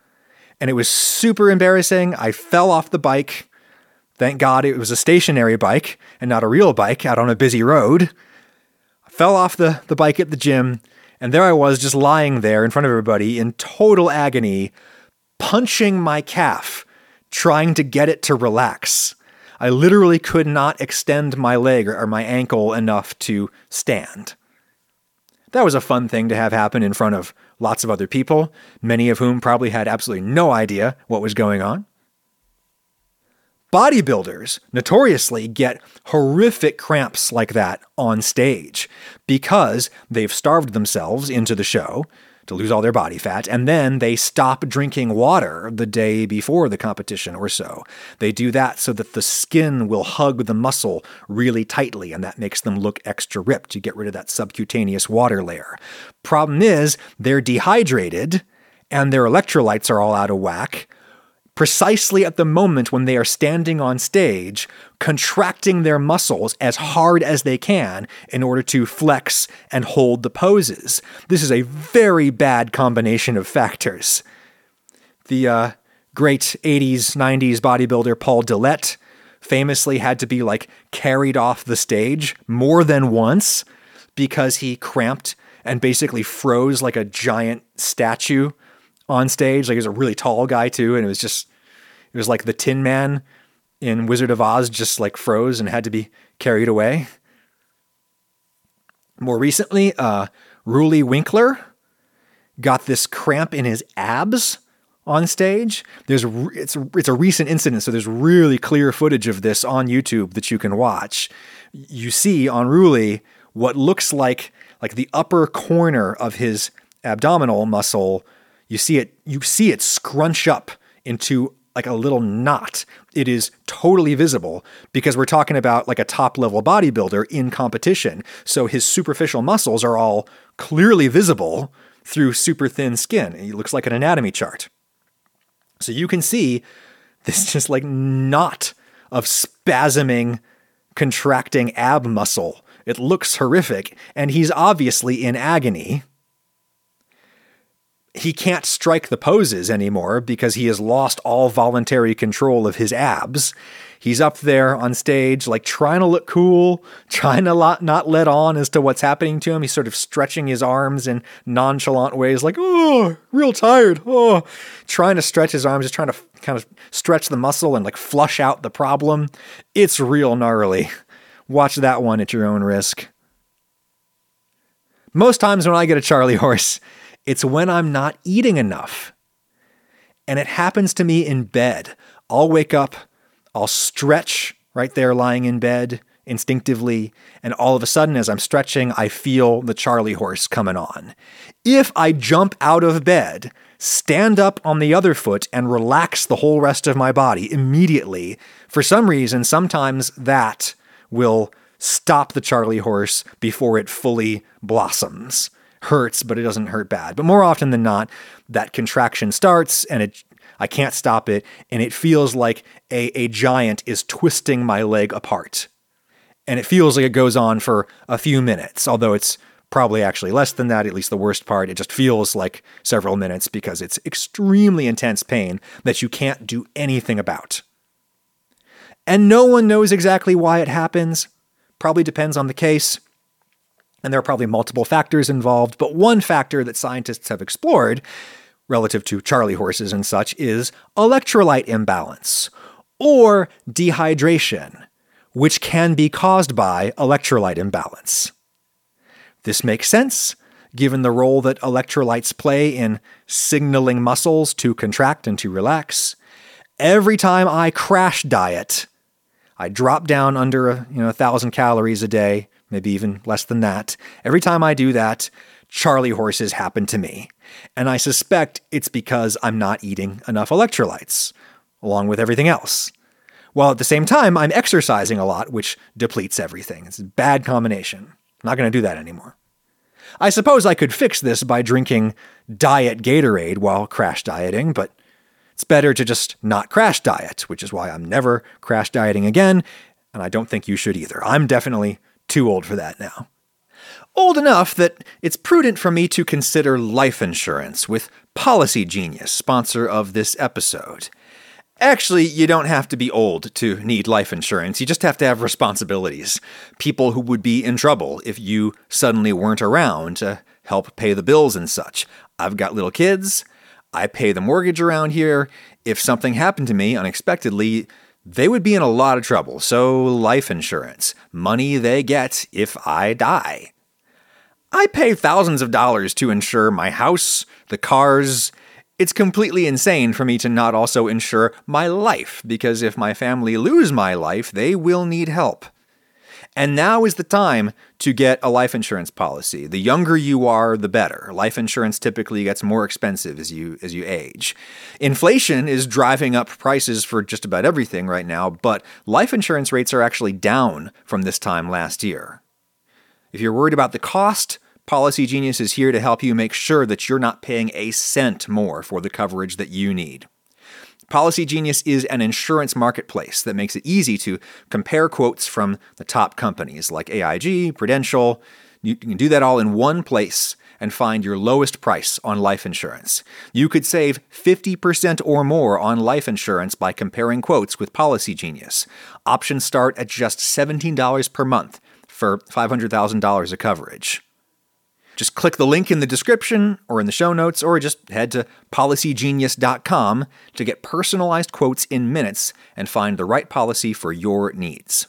and it was super embarrassing. I fell off the bike. Thank God it was a stationary bike and not a real bike out on a busy road. I fell off the, the bike at the gym, and there I was just lying there in front of everybody in total agony, punching my calf, trying to get it to relax. I literally could not extend my leg or my ankle enough to stand. That was a fun thing to have happen in front of lots of other people, many of whom probably had absolutely no idea what was going on. Bodybuilders notoriously get horrific cramps like that on stage because they've starved themselves into the show to lose all their body fat, and then they stop drinking water the day before the competition or so. They do that so that the skin will hug the muscle really tightly, and that makes them look extra ripped. to get rid of that subcutaneous water layer. Problem is, they're dehydrated and their electrolytes are all out of whack precisely at the moment when they are standing on stage, contracting their muscles as hard as they can in order to flex and hold the poses. This is a very bad combination of factors. The uh, great 80s, 90s bodybuilder Paul Dillett famously had to be like carried off the stage more than once because he cramped and basically froze like a giant statue on stage. Like he was a really tall guy too, and it was just it was like the Tin Man in Wizard of Oz just like froze and had to be carried away. More recently, uh, Roelly Winklaar got this cramp in his abs on stage. There's it's it's a recent incident, so there's really clear footage of this on YouTube that you can watch. You see on Roelly what looks like like the upper corner of his abdominal muscle you see it you see it scrunch up into like a little knot. It is totally visible because we're talking about like a top level bodybuilder in competition. So his superficial muscles are all clearly visible through super thin skin. He looks like an anatomy chart. So you can see this just like knot of spasming, contracting ab muscle. It looks horrific, and he's obviously in agony he can't strike the poses anymore because he has lost all voluntary control of his abs. He's up there on stage, like trying to look cool, trying to not let on as to what's happening to him. He's sort of stretching his arms in nonchalant ways, like, oh, real tired. Oh, trying to stretch his arms, just trying to kind of stretch the muscle and like flush out the problem. It's real gnarly. Watch that one at your own risk. Most times when I get a Charlie horse, it's when I'm not eating enough. And it happens to me in bed. I'll wake up, I'll stretch right there lying in bed instinctively, and all of a sudden, as I'm stretching, I feel the Charlie horse coming on. If I jump out of bed, stand up on the other foot, and relax the whole rest of my body immediately, for some reason, sometimes that will stop the Charlie horse before it fully blossoms hurts, but it doesn't hurt bad. But more often than not, that contraction starts and it I can't stop it, and it feels like a, a giant is twisting my leg apart. And it feels like it goes on for a few minutes, although it's probably actually less than that, at least the worst part. It just feels like several minutes because it's extremely intense pain that you can't do anything about. And no one knows exactly why it happens. Probably depends on the case. And there are probably multiple factors involved, but one factor that scientists have explored relative to Charlie horses and such is electrolyte imbalance or dehydration, which can be caused by electrolyte imbalance. This makes sense given the role that electrolytes play in signaling muscles to contract and to relax. Every time I crash diet, I drop down under a you know, a thousand calories a day, maybe even less than that. Every time I do that, Charlie horses happen to me. And I suspect it's because I'm not eating enough electrolytes, along with everything else. While at the same time, I'm exercising a lot, which depletes everything. It's a bad combination. I'm not going to do that anymore. I suppose I could fix this by drinking diet Gatorade while crash dieting, but it's better to just not crash diet, which is why I'm never crash dieting again, and I don't think you should either. I'm definitely too old for that now. Old enough that it's prudent for me to consider life insurance with Policygenius, sponsor of this episode. Actually, you don't have to be old to need life insurance. You just have to have responsibilities. People who would be in trouble if you suddenly weren't around to help pay the bills and such. I've got little kids. I pay the mortgage around here. If something happened to me unexpectedly, they would be in a lot of trouble. So, life insurance, money they get if I die. I pay thousands of dollars to insure my house, the cars. It's completely insane for me to not also insure my life, because if my family lose my life, they will need help. And now is the time to get a life insurance policy. The younger you are, the better. Life insurance typically gets more expensive as you as you age. Inflation is driving up prices for just about everything right now, but life insurance rates are actually down from this time last year. If you're worried about the cost, Policygenius is here to help you make sure that you're not paying a cent more for the coverage that you need. Policygenius is an insurance marketplace that makes it easy to compare quotes from the top companies like AIG, Prudential. You can do that all in one place and find your lowest price on life insurance. You could save 50% or more on life insurance by comparing quotes with Policygenius. Options start at just $17 per month for $500,000 of coverage. Just click the link in the description or in the show notes, or just head to policygenius.com to get personalized quotes in minutes and find the right policy for your needs.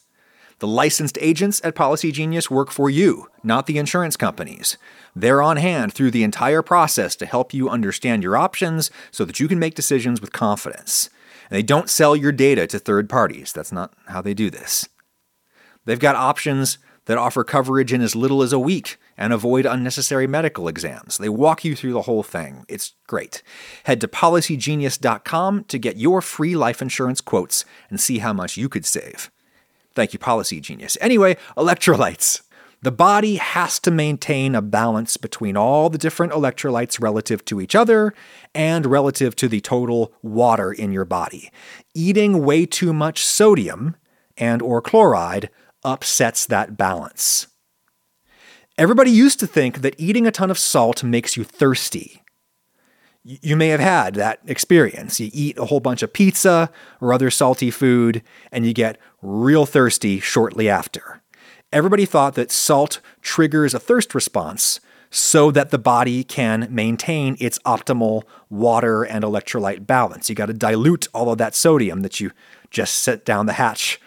The licensed agents at Policygenius work for you, not the insurance companies. They're on hand through the entire process to help you understand your options so that you can make decisions with confidence. And they don't sell your data to third parties. That's not how they do this. They've got options that offer coverage in as little as a week and avoid unnecessary medical exams. They walk you through the whole thing. It's great. Head to policygenius.com to get your free life insurance quotes and see how much you could save. Thank you, Policygenius. Anyway, electrolytes. The body has to maintain a balance between all the different electrolytes relative to each other and relative to the total water in your body. Eating way too much sodium and or chloride upsets that balance. Everybody used to think that eating a ton of salt makes you thirsty. You may have had that experience. You eat a whole bunch of pizza or other salty food, and you get real thirsty shortly after. Everybody thought that salt triggers a thirst response so that the body can maintain its optimal water and electrolyte balance. You got to dilute all of that sodium that you just set down the hatch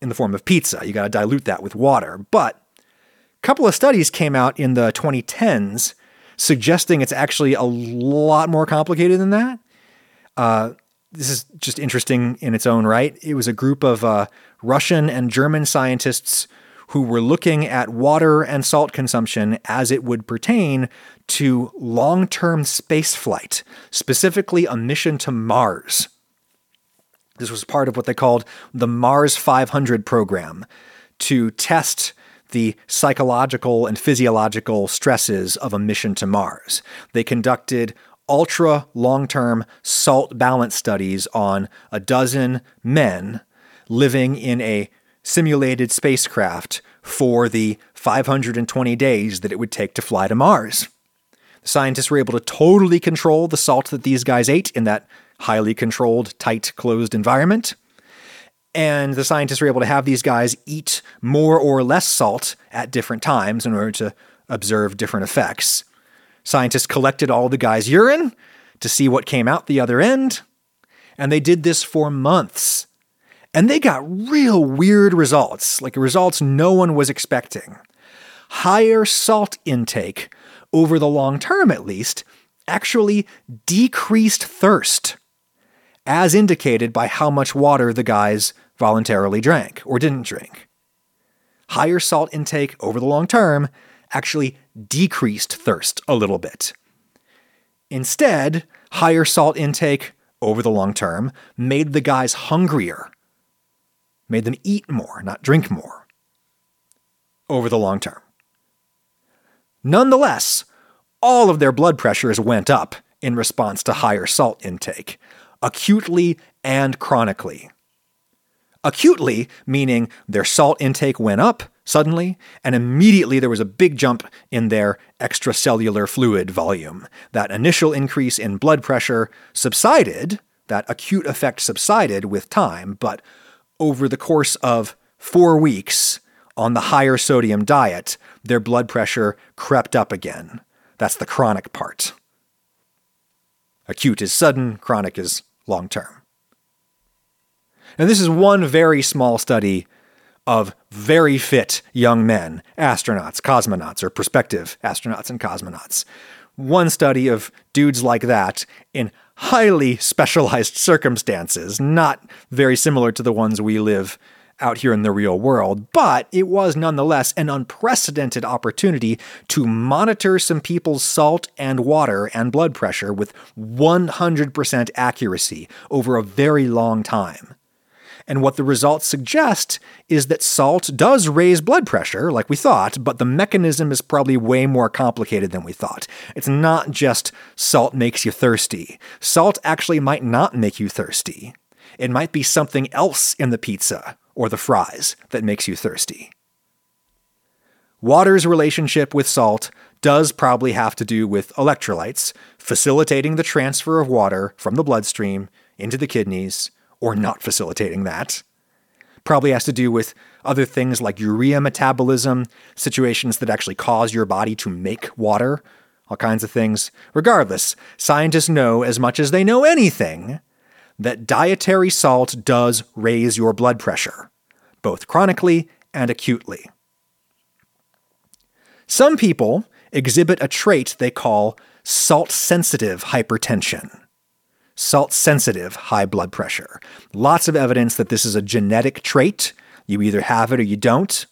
in the form of pizza. You got to dilute that with water. But couple of studies came out in the 2010s suggesting it's actually a lot more complicated than that. Uh, this is just interesting in its own right. It was a group of uh, Russian and German scientists who were looking at water and salt consumption as it would pertain to long term spaceflight, specifically a mission to Mars. This was part of what they called the Mars 500 program to test the psychological and physiological stresses of a mission to Mars. They conducted ultra long term salt balance studies on a dozen men living in a simulated spacecraft for the 520 days that it would take to fly to Mars. The scientists were able to totally control the salt that these guys ate in that highly controlled, tight, closed environment. And the scientists were able to have these guys eat more or less salt at different times in order to observe different effects. Scientists collected all the guys' urine to see what came out the other end, and they did this for months. And they got real weird results, like results no one was expecting. Higher salt intake, over the long term at least, actually decreased thirst, as indicated by how much water the guys voluntarily drank or didn't drink. higher salt intake over the long term actually decreased thirst a little bit. Instead, higher salt intake over the long term made the guys hungrier, made them eat more, not drink more, over the long term. Nonetheless, all of their blood pressures went up in response to higher salt intake, acutely and chronically. Acutely, meaning their salt intake went up suddenly, and immediately there was a big jump in their extracellular fluid volume. That initial increase in blood pressure subsided, that acute effect subsided with time, but over the course of four weeks on the higher sodium diet, their blood pressure crept up again. That's the chronic part. Acute is sudden, chronic is long term. And this is one very small study of very fit young men, astronauts, cosmonauts, or prospective astronauts and cosmonauts. One study of dudes like that in highly specialized circumstances, not very similar to the ones we live out here in the real world, but it was nonetheless an unprecedented opportunity to monitor some people's salt and water and blood pressure with 100% accuracy over a very long time. And what the results suggest is that salt does raise blood pressure, like we thought, but the mechanism is probably way more complicated than we thought. It's not just salt makes you thirsty. Salt actually might not make you thirsty. It might be something else in the pizza or the fries that makes you thirsty. Water's relationship with salt does probably have to do with electrolytes, facilitating the transfer of water from the bloodstream into the kidneys or not facilitating that. Probably has to do with other things like urea metabolism, situations that actually cause your body to make water, all kinds of things. Regardless, scientists know as much as they know anything that dietary salt does raise your blood pressure, both chronically and acutely. Some people exhibit a trait they call salt sensitive hypertension salt sensitive high blood pressure. Lots of evidence that this is a genetic trait. You either have it or you don't.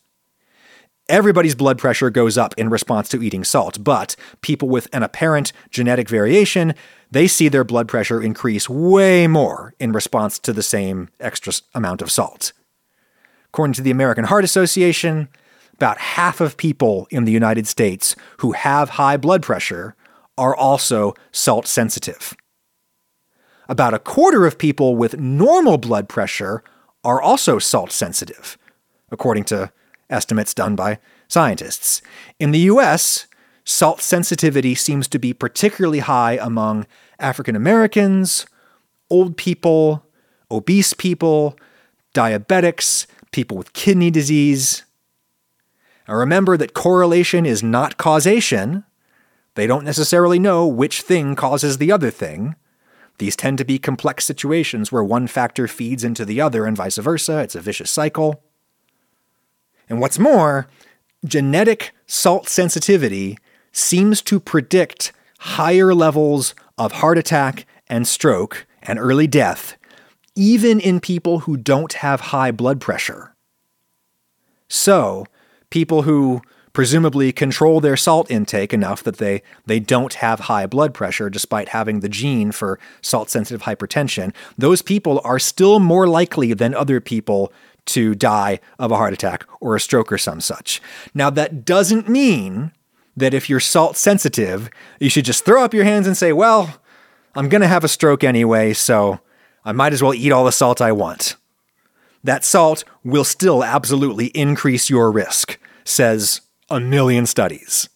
Everybody's blood pressure goes up in response to eating salt, but people with an apparent genetic variation, they see their blood pressure increase way more in response to the same extra amount of salt. According to the American Heart Association, about half of people in the United States who have high blood pressure are also salt sensitive. About a quarter of people with normal blood pressure are also salt sensitive, according to estimates done by scientists. In the US, salt sensitivity seems to be particularly high among African Americans, old people, obese people, diabetics, people with kidney disease. Now remember that correlation is not causation. They don't necessarily know which thing causes the other thing. These tend to be complex situations where one factor feeds into the other and vice versa. It's a vicious cycle. And what's more, genetic salt sensitivity seems to predict higher levels of heart attack and stroke and early death, even in people who don't have high blood pressure. So, people who presumably control their salt intake enough that they, they don't have high blood pressure despite having the gene for salt sensitive hypertension, those people are still more likely than other people to die of a heart attack or a stroke or some such. Now, that doesn't mean that if you're salt sensitive, you should just throw up your hands and say, well, I'm going to have a stroke anyway, so I might as well eat all the salt I want. That salt will still absolutely increase your risk, says a million studies.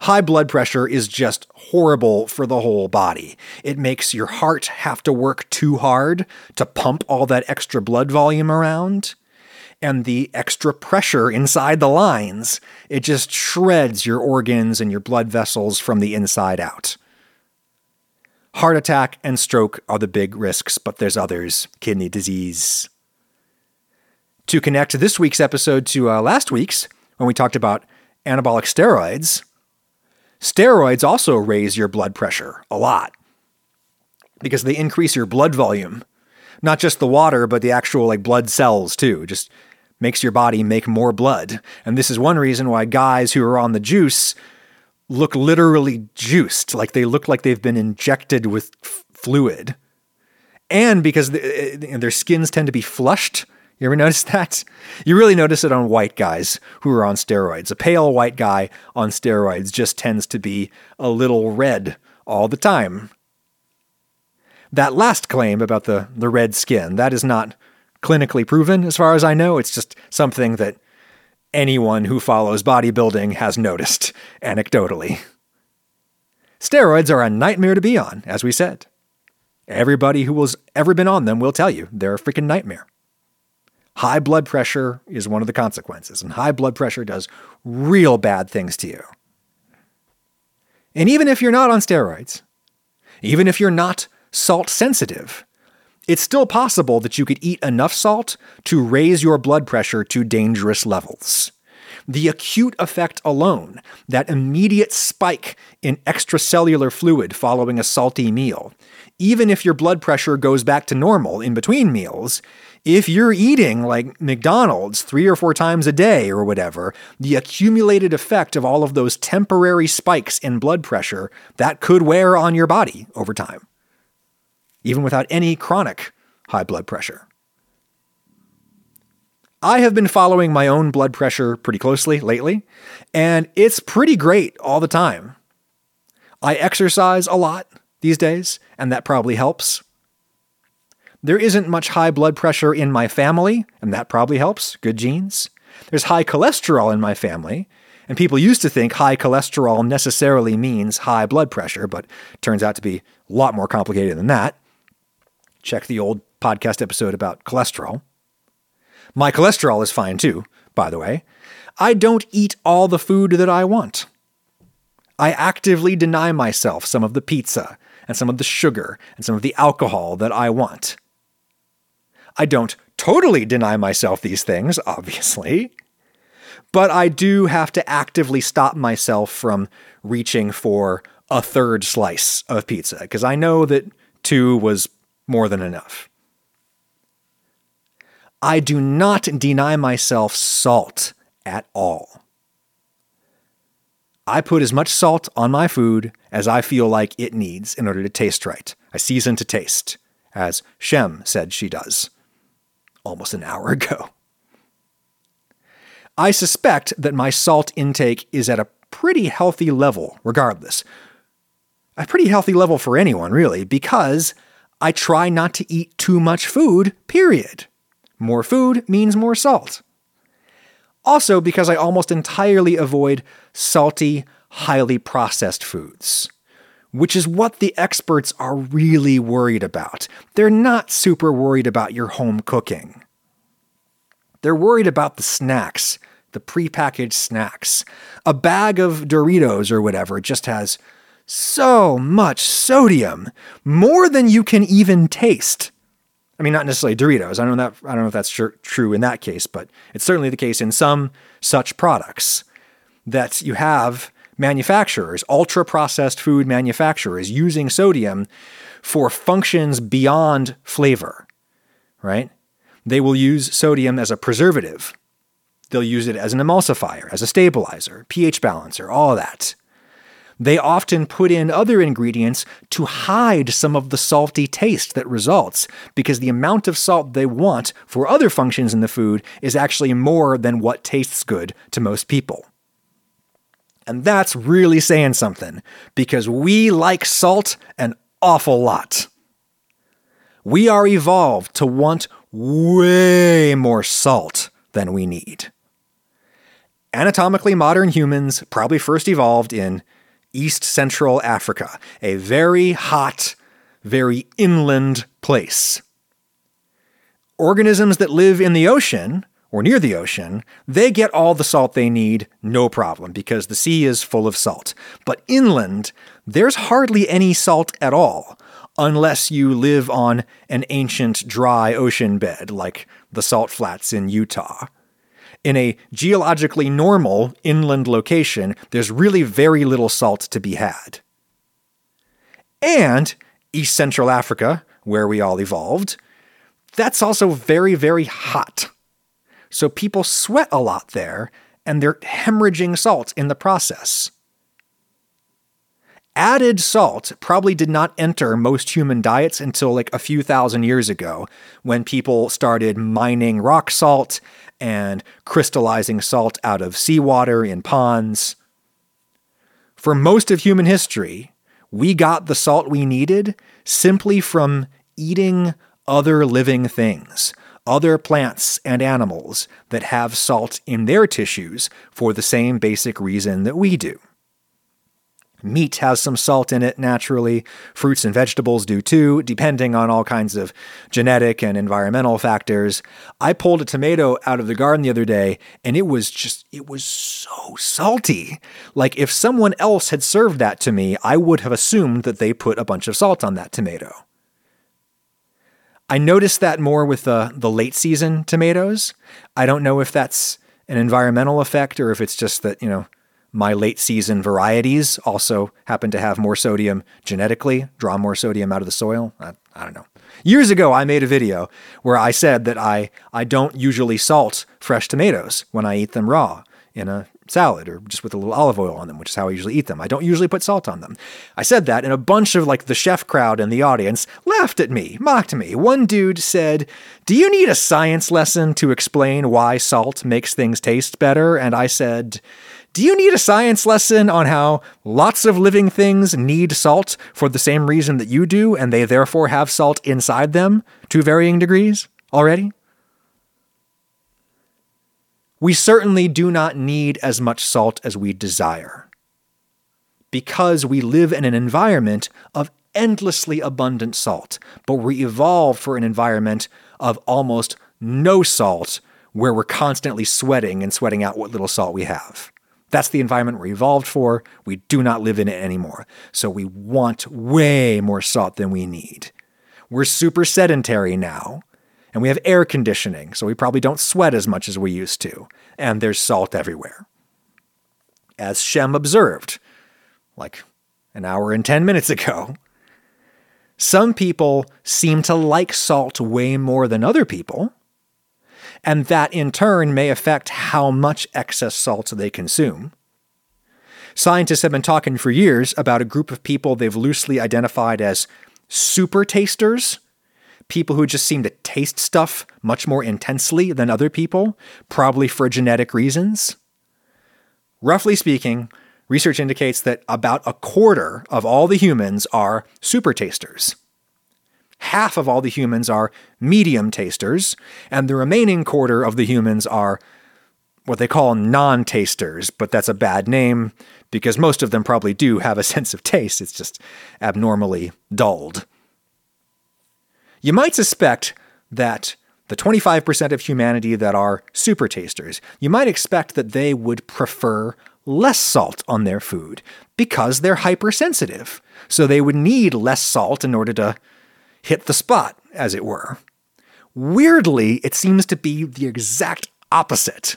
High blood pressure is just horrible for the whole body. It makes your heart have to work too hard to pump all that extra blood volume around. And the extra pressure inside the lines, it just shreds your organs and your blood vessels from the inside out. Heart attack and stroke are the big risks, but there's others kidney disease, to connect this week's episode to uh, last week's, when we talked about anabolic steroids, steroids also raise your blood pressure a lot because they increase your blood volume, not just the water, but the actual like blood cells too. Just makes your body make more blood. And this is one reason why guys who are on the juice look literally juiced, like they look like they've been injected with f- fluid. And because the, uh, their skins tend to be flushed. You ever notice that? You really notice it on white guys who are on steroids. A pale white guy on steroids just tends to be a little red all the time. That last claim about the, the red skin, that is not clinically proven as far as I know. It's just something that anyone who follows bodybuilding has noticed anecdotally. Steroids are a nightmare to be on, as we said. Everybody who has ever been on them will tell you they're a freaking nightmare. High blood pressure is one of the consequences, and high blood pressure does real bad things to you. And even if you're not on steroids, even if you're not salt sensitive, it's still possible that you could eat enough salt to raise your blood pressure to dangerous levels. The acute effect alone, that immediate spike in extracellular fluid following a salty meal, even if your blood pressure goes back to normal in between meals, if you're eating like McDonald's three or four times a day or whatever, the accumulated effect of all of those temporary spikes in blood pressure that could wear on your body over time even without any chronic high blood pressure. I have been following my own blood pressure pretty closely lately, and it's pretty great all the time. I exercise a lot these days, and that probably helps. There isn't much high blood pressure in my family, and that probably helps. Good genes. There's high cholesterol in my family, and people used to think high cholesterol necessarily means high blood pressure, but turns out to be a lot more complicated than that. Check the old podcast episode about cholesterol. My cholesterol is fine too, by the way. I don't eat all the food that I want. I actively deny myself some of the pizza and some of the sugar and some of the alcohol that I want. I don't totally deny myself these things, obviously, but I do have to actively stop myself from reaching for a third slice of pizza because I know that two was more than enough. I do not deny myself salt at all. I put as much salt on my food as I feel like it needs in order to taste right. I season to taste, as Shem said she does almost an hour ago. I suspect that my salt intake is at a pretty healthy level, regardless. A pretty healthy level for anyone, really, because I try not to eat too much food, period. More food means more salt. Also, because I almost entirely avoid salty, highly processed foods, which is what the experts are really worried about. They're not super worried about your home cooking. They're worried about the snacks, the prepackaged snacks. A bag of Doritos or whatever just has so much sodium, more than you can even taste. I mean, not necessarily Doritos. I don't know that I don't know if that's tr- true in that case, but it's certainly the case in some such products that you have manufacturers, ultra processed food manufacturers, using sodium for functions beyond flavor. Right? They will use sodium as a preservative. They'll use it as an emulsifier, as a stabilizer, pH balancer, all that. They often put in other ingredients to hide some of the salty taste that results, because the amount of salt they want for other functions in the food is actually more than what tastes good to most people. And that's really saying something, because we like salt an awful lot. We are evolved to want way more salt than we need. Anatomically modern humans probably first evolved in East Central Africa, a very hot, very inland place. Organisms that live in the ocean or near the ocean, they get all the salt they need, no problem, because the sea is full of salt. But inland, there's hardly any salt at all, unless you live on an ancient dry ocean bed like the salt flats in Utah in a geologically normal inland location, there's really very little salt to be had. And East Central Africa, where we all evolved, that's also very, very hot. So people sweat a lot there and they're hemorrhaging salt in the process. Added salt probably did not enter most human diets until like a few thousand years ago when people started mining rock salt and crystallizing salt out of seawater in ponds. For most of human history, we got the salt we needed simply from eating other living things, other plants and animals that have salt in their tissues for the same basic reason that we do. Meat has some salt in it naturally. Fruits and vegetables do too, depending on all kinds of genetic and environmental factors. I pulled a tomato out of the garden the other day and it was just, it was so salty. Like if someone else had served that to me, I would have assumed that they put a bunch of salt on that tomato. I noticed that more with the, the late season tomatoes. I don't know if that's an environmental effect or if it's just that, you know, my late season varieties also happen to have more sodium genetically, draw more sodium out of the soil. I, I, don't know. Years ago, I made a video where I said that I, I don't usually salt fresh tomatoes when I eat them raw in a salad or just with a little olive oil on them, which is how I usually eat them. I don't usually put salt on them. I said that, and a bunch of like the chef crowd in the audience laughed at me, mocked me. One dude said, Do you need a science lesson to explain why salt makes things taste better? And I said, do you need a science lesson on how lots of living things need salt for the same reason that you do, and they therefore have salt inside them to varying degrees already? We certainly do not need as much salt as we desire because we live in an environment of endlessly abundant salt, but we evolved for an environment of almost no salt where we're constantly sweating and sweating out what little salt we have. That's the environment we're evolved for. We do not live in it anymore. So we want way more salt than we need. We're super sedentary now, and we have air conditioning, so we probably don't sweat as much as we used to. And there's salt everywhere. As Shem observed, like an hour and 10 minutes ago, some people seem to like salt way more than other people and that in turn may affect how much excess salt they consume. Scientists have been talking for years about a group of people they've loosely identified as super tasters, people who just seem to taste stuff much more intensely than other people, probably for genetic reasons. Roughly speaking, research indicates that about a quarter of all the humans are super tasters half of all the humans are medium tasters, and the remaining quarter of the humans are what they call non tasters, but that's a bad name because most of them probably do have a sense of taste. It's just abnormally dulled. You might suspect that the 25% of humanity that are super tasters, you might expect that they would prefer less salt on their food because they're hypersensitive. So they would need less salt in order to hit the spot, as it were. Weirdly, it seems to be the exact opposite.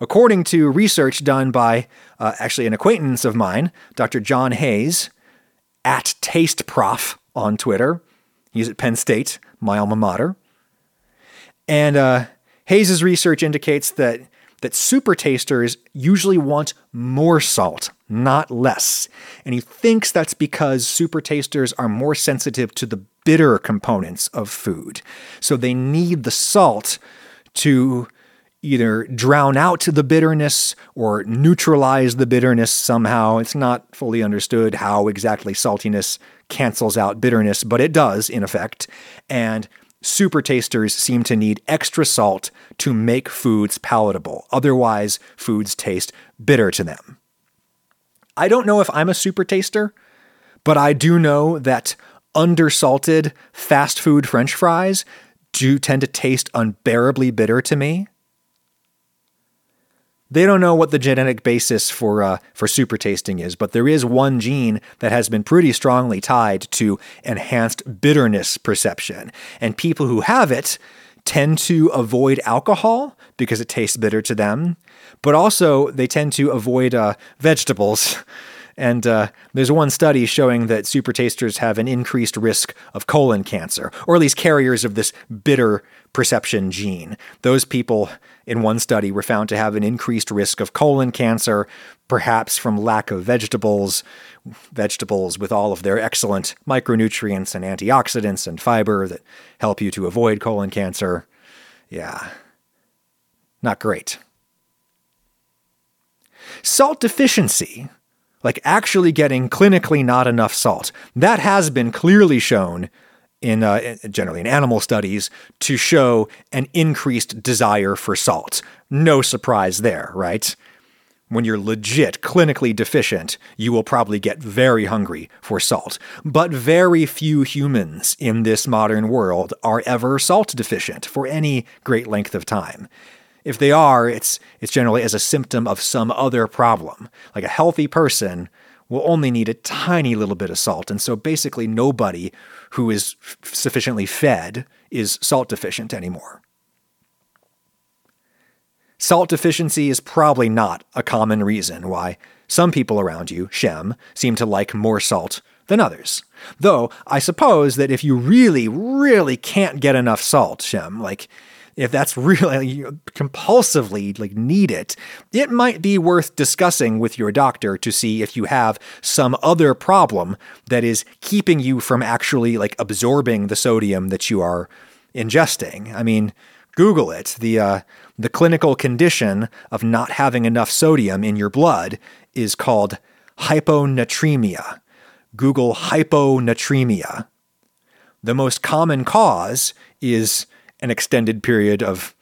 According to research done by uh, actually an acquaintance of mine, Dr. John Hayes, at TasteProf on Twitter, he's at Penn State, my alma mater. And uh, Hayes's research indicates that that super tasters usually want more salt, not less. And he thinks that's because super tasters are more sensitive to the bitter components of food. So they need the salt to either drown out the bitterness or neutralize the bitterness somehow. It's not fully understood how exactly saltiness cancels out bitterness, but it does in effect. And super tasters seem to need extra salt to make foods palatable. Otherwise, foods taste bitter to them. I don't know if I'm a super taster, but I do know that undersalted fast food french fries do tend to taste unbearably bitter to me. They don't know what the genetic basis for uh, for super tasting is, but there is one gene that has been pretty strongly tied to enhanced bitterness perception, and people who have it tend to avoid alcohol because it tastes bitter to them, but also they tend to avoid uh, vegetables And uh, there's one study showing that super tasters have an increased risk of colon cancer, or at least carriers of this bitter perception gene. Those people in one study were found to have an increased risk of colon cancer, perhaps from lack of vegetables, vegetables with all of their excellent micronutrients and antioxidants and fiber that help you to avoid colon cancer. Yeah, not great. Salt deficiency, like actually getting clinically not enough salt, that has been clearly shown in uh, generally in animal studies to show an increased desire for salt. No surprise there, right? When you're legit clinically deficient, you will probably get very hungry for salt. But very few humans in this modern world are ever salt deficient for any great length of time. If they are, it's it's generally as a symptom of some other problem. Like a healthy person will only need a tiny little bit of salt, and so basically nobody who is f- sufficiently fed is salt deficient anymore. Salt deficiency is probably not a common reason why some people around you, Shem, seem to like more salt than others. Though I suppose that if you really, really can't get enough salt, Shem, like if that's really compulsively like need it, it might be worth discussing with your doctor to see if you have some other problem that is keeping you from actually like absorbing the sodium that you are ingesting. I mean, Google it. The uh, the clinical condition of not having enough sodium in your blood is called hyponatremia. Google hyponatremia. The most common cause is an extended period of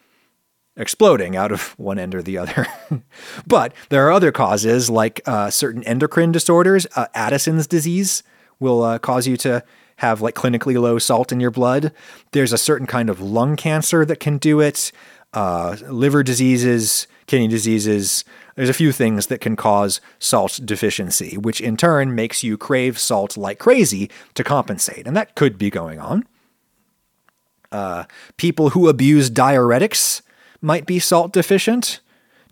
exploding out of one end or the other. but there are other causes like uh, certain endocrine disorders. Uh, Addison's disease will uh, cause you to have like clinically low salt in your blood. There's a certain kind of lung cancer that can do it. Uh, liver diseases, kidney diseases. There's a few things that can cause salt deficiency, which in turn makes you crave salt like crazy to compensate. And that could be going on. Uh, people who abuse diuretics might be salt deficient.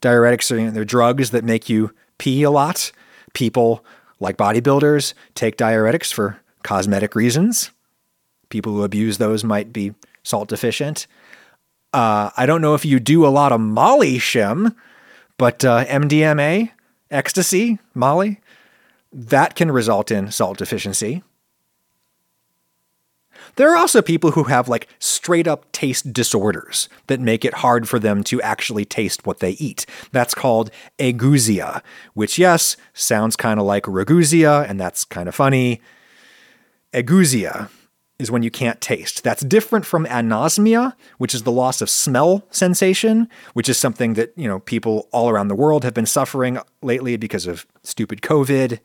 Diuretics are you know, they're drugs that make you pee a lot. People like bodybuilders take diuretics for cosmetic reasons. People who abuse those might be salt deficient. Uh, I don't know if you do a lot of Molly Shem, but uh, MDMA, ecstasy, Molly, that can result in salt deficiency. There are also people who have like straight up taste disorders that make it hard for them to actually taste what they eat. That's called ageusia, which, yes, sounds kind of like Ragusea, and that's kind of funny. Ageusia is when you can't taste. That's different from anosmia, which is the loss of smell sensation, which is something that, you know, people all around the world have been suffering lately because of stupid COVID.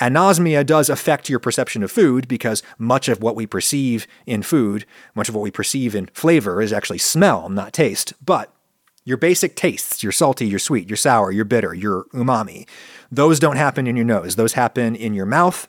Anosmia does affect your perception of food because much of what we perceive in food, much of what we perceive in flavor is actually smell, not taste. But your basic tastes, your salty, your sweet, your sour, your bitter, your umami, those don't happen in your nose. Those happen in your mouth.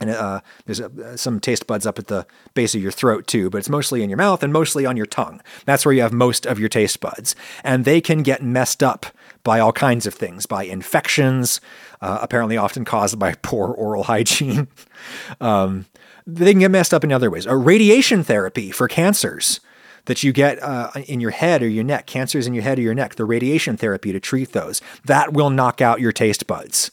And uh, there's uh, some taste buds up at the base of your throat too, but it's mostly in your mouth and mostly on your tongue. That's where you have most of your taste buds. And they can get messed up by all kinds of things, by infections, uh, apparently often caused by poor oral hygiene. um, they can get messed up in other ways. A radiation therapy for cancers that you get uh, in your head or your neck, cancers in your head or your neck, the radiation therapy to treat those, that will knock out your taste buds.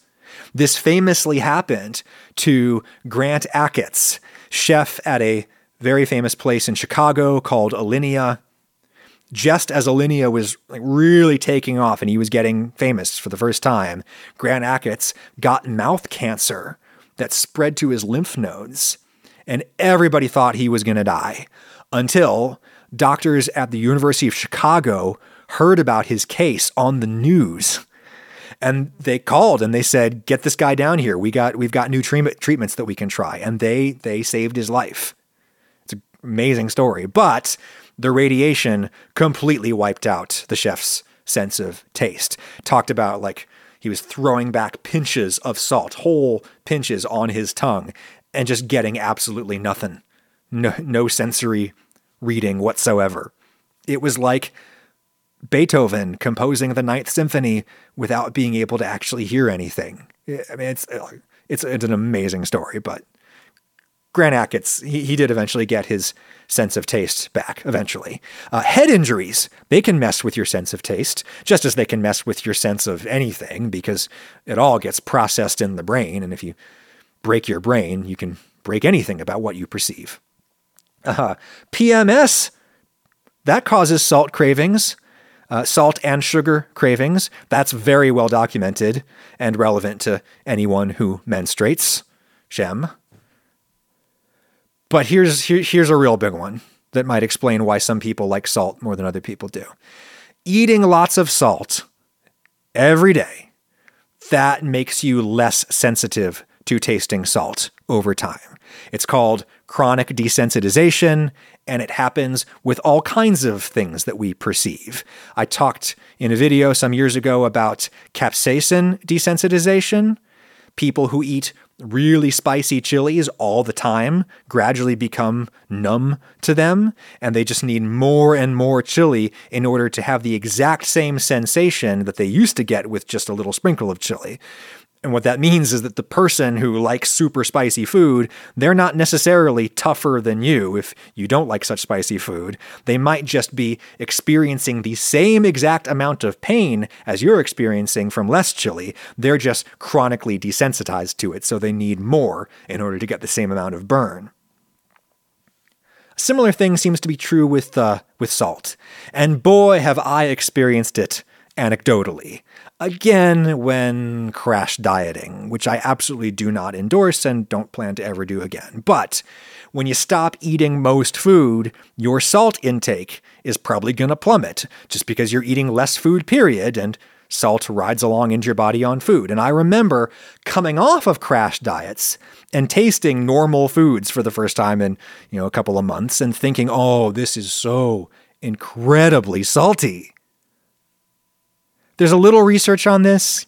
This famously happened to Grant Achatz, chef at a very famous place in Chicago called Alinea just as Alinea was like really taking off and he was getting famous for the first time, Grant Achatz got mouth cancer that spread to his lymph nodes, and everybody thought he was going to die until doctors at the University of Chicago heard about his case on the news. And they called and they said, "Get this guy down here. We got we've got new treatment treatments that we can try." And they they saved his life. It's an amazing story, but the radiation completely wiped out the chef's sense of taste. Talked about like he was throwing back pinches of salt, whole pinches on his tongue, and just getting absolutely nothing. No, no sensory reading whatsoever. It was like Beethoven composing the Ninth Symphony without being able to actually hear anything. I mean, it's it's it's an amazing story, but Grant Achatz, he, he did eventually get his sense of taste back eventually. Uh, head injuries, they can mess with your sense of taste, just as they can mess with your sense of anything, because it all gets processed in the brain. And if you break your brain, you can break anything about what you perceive. Uh, PMS, that causes salt cravings. Uh, salt and sugar cravings. That's very well documented and relevant to anyone who menstruates. Shem. But here's here, here's a real big one that might explain why some people like salt more than other people do. Eating lots of salt every day that makes you less sensitive to tasting salt over time. It's called chronic desensitization, and it happens with all kinds of things that we perceive. I talked in a video some years ago about capsaicin desensitization. People who eat really spicy chilies all the time gradually become numb to them, and they just need more and more chili in order to have the exact same sensation that they used to get with just a little sprinkle of chili. And what that means is that the person who likes super spicy food, they're not necessarily tougher than you if you don't like such spicy food. They might just be experiencing the same exact amount of pain as you're experiencing from less chili. They're just chronically desensitized to it, so they need more in order to get the same amount of burn. A similar thing seems to be true with uh, with salt, and boy, have I experienced it anecdotally. Again, when crash dieting, which I absolutely do not endorse and don't plan to ever do again. But when you stop eating most food, your salt intake is probably going to plummet just because you're eating less food, period, and salt rides along into your body on food. And I remember coming off of crash diets and tasting normal foods for the first time in, you know, a couple of months and thinking, "Oh, this is so incredibly salty." There's a little research on this.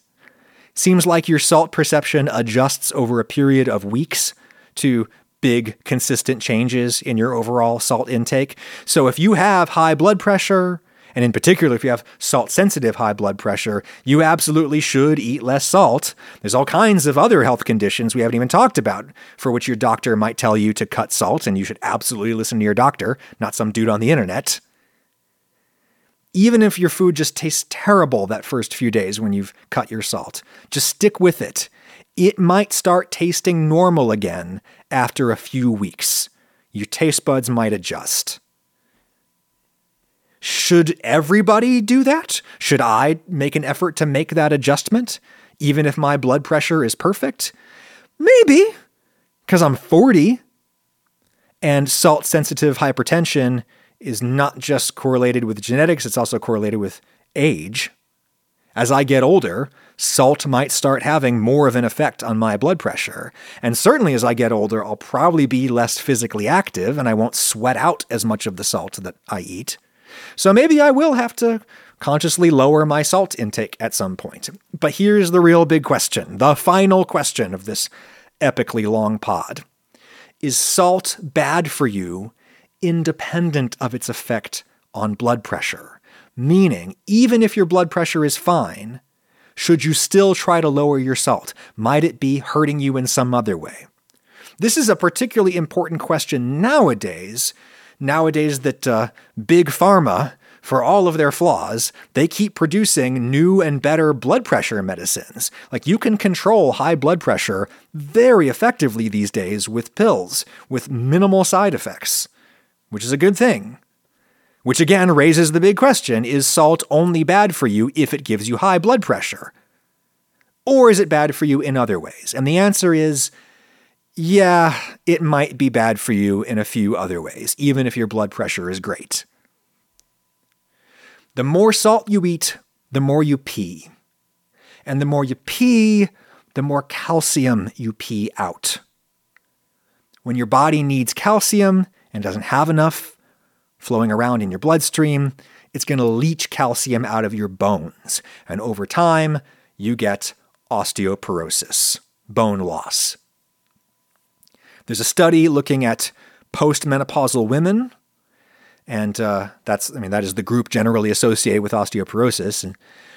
Seems like your salt perception adjusts over a period of weeks to big, consistent changes in your overall salt intake. So if you have high blood pressure, and in particular, if you have salt sensitive high blood pressure, you absolutely should eat less salt. There's all kinds of other health conditions we haven't even talked about for which your doctor might tell you to cut salt, and you should absolutely listen to your doctor, not some dude on the internet even if your food just tastes terrible that first few days when you've cut your salt, just stick with it. It might start tasting normal again after a few weeks. Your taste buds might adjust. Should everybody do that? Should I make an effort to make that adjustment, even if my blood pressure is perfect? Maybe, because I'm 40 and salt sensitive hypertension is not just correlated with genetics, it's also correlated with age. As I get older, salt might start having more of an effect on my blood pressure. And certainly as I get older, I'll probably be less physically active and I won't sweat out as much of the salt that I eat. So maybe I will have to consciously lower my salt intake at some point. But here's the real big question the final question of this epically long pod Is salt bad for you independent of its effect on blood pressure. Meaning, even if your blood pressure is fine, should you still try to lower your salt? Might it be hurting you in some other way? This is a particularly important question nowadays. Nowadays, that uh, big pharma, for all of their flaws, they keep producing new and better blood pressure medicines. Like you can control high blood pressure very effectively these days with pills, with minimal side effects which is a good thing. Which again raises the big question is salt only bad for you if it gives you high blood pressure? Or is it bad for you in other ways? And the answer is yeah, it might be bad for you in a few other ways, even if your blood pressure is great. The more salt you eat, the more you pee. And the more you pee, the more calcium you pee out. When your body needs calcium, and doesn't have enough flowing around in your bloodstream, it's going to leach calcium out of your bones. And over time, you get osteoporosis, bone loss. There's a study looking at postmenopausal women, And uh, that's, I mean, that is the group generally associated with osteoporosis. And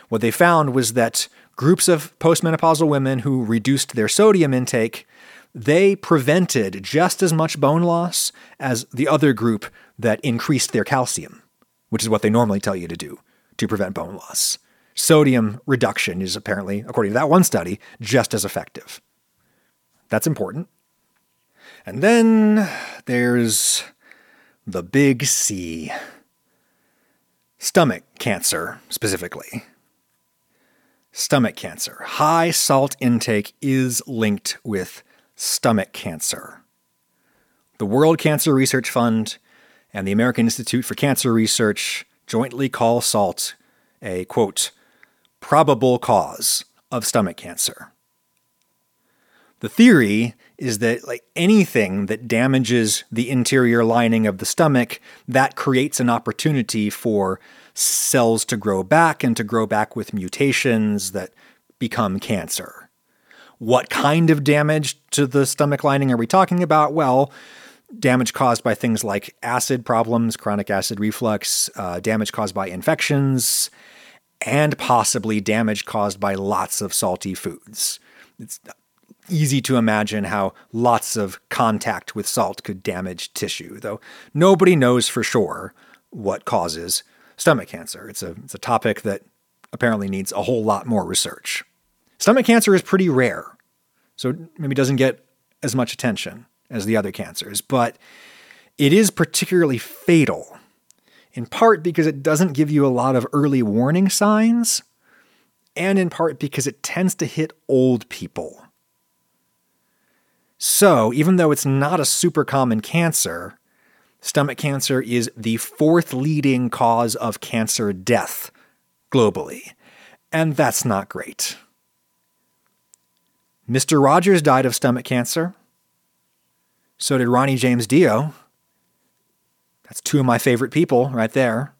what they found was that groups of postmenopausal women who reduced their sodium intake, they prevented just as much bone loss as the other group that increased their calcium, which is what they normally tell you to do to prevent bone loss. Sodium reduction is apparently, according to that one study, just as effective. That's important. And then there's the big C. Stomach cancer, specifically. Stomach cancer. High salt intake is linked with stomach cancer. The World Cancer Research Fund and the American Institute for Cancer Research jointly call salt a quote, probable cause of stomach cancer. The theory is that like anything that damages the interior lining of the stomach, that creates an opportunity for cells to grow back and to grow back with mutations that become cancer. What kind of damage to the stomach lining are we talking about? Well, damage caused by things like acid problems, chronic acid reflux, uh, damage caused by infections, and possibly damage caused by lots of salty foods. It's easy to imagine how lots of contact with salt could damage tissue, though nobody knows for sure what causes stomach cancer. It's a, it's a topic that apparently needs a whole lot more research. Stomach cancer is pretty rare, so maybe doesn't get as much attention as the other cancers, but it is particularly fatal, in part because it doesn't give you a lot of early warning signs, and in part because it tends to hit old people. So, even though it's not a super common cancer, stomach cancer is the fourth leading cause of cancer death globally. And that's not great. Mr. Rogers died of stomach cancer. So did Ronnie James Dio. That's two of my favorite people right there.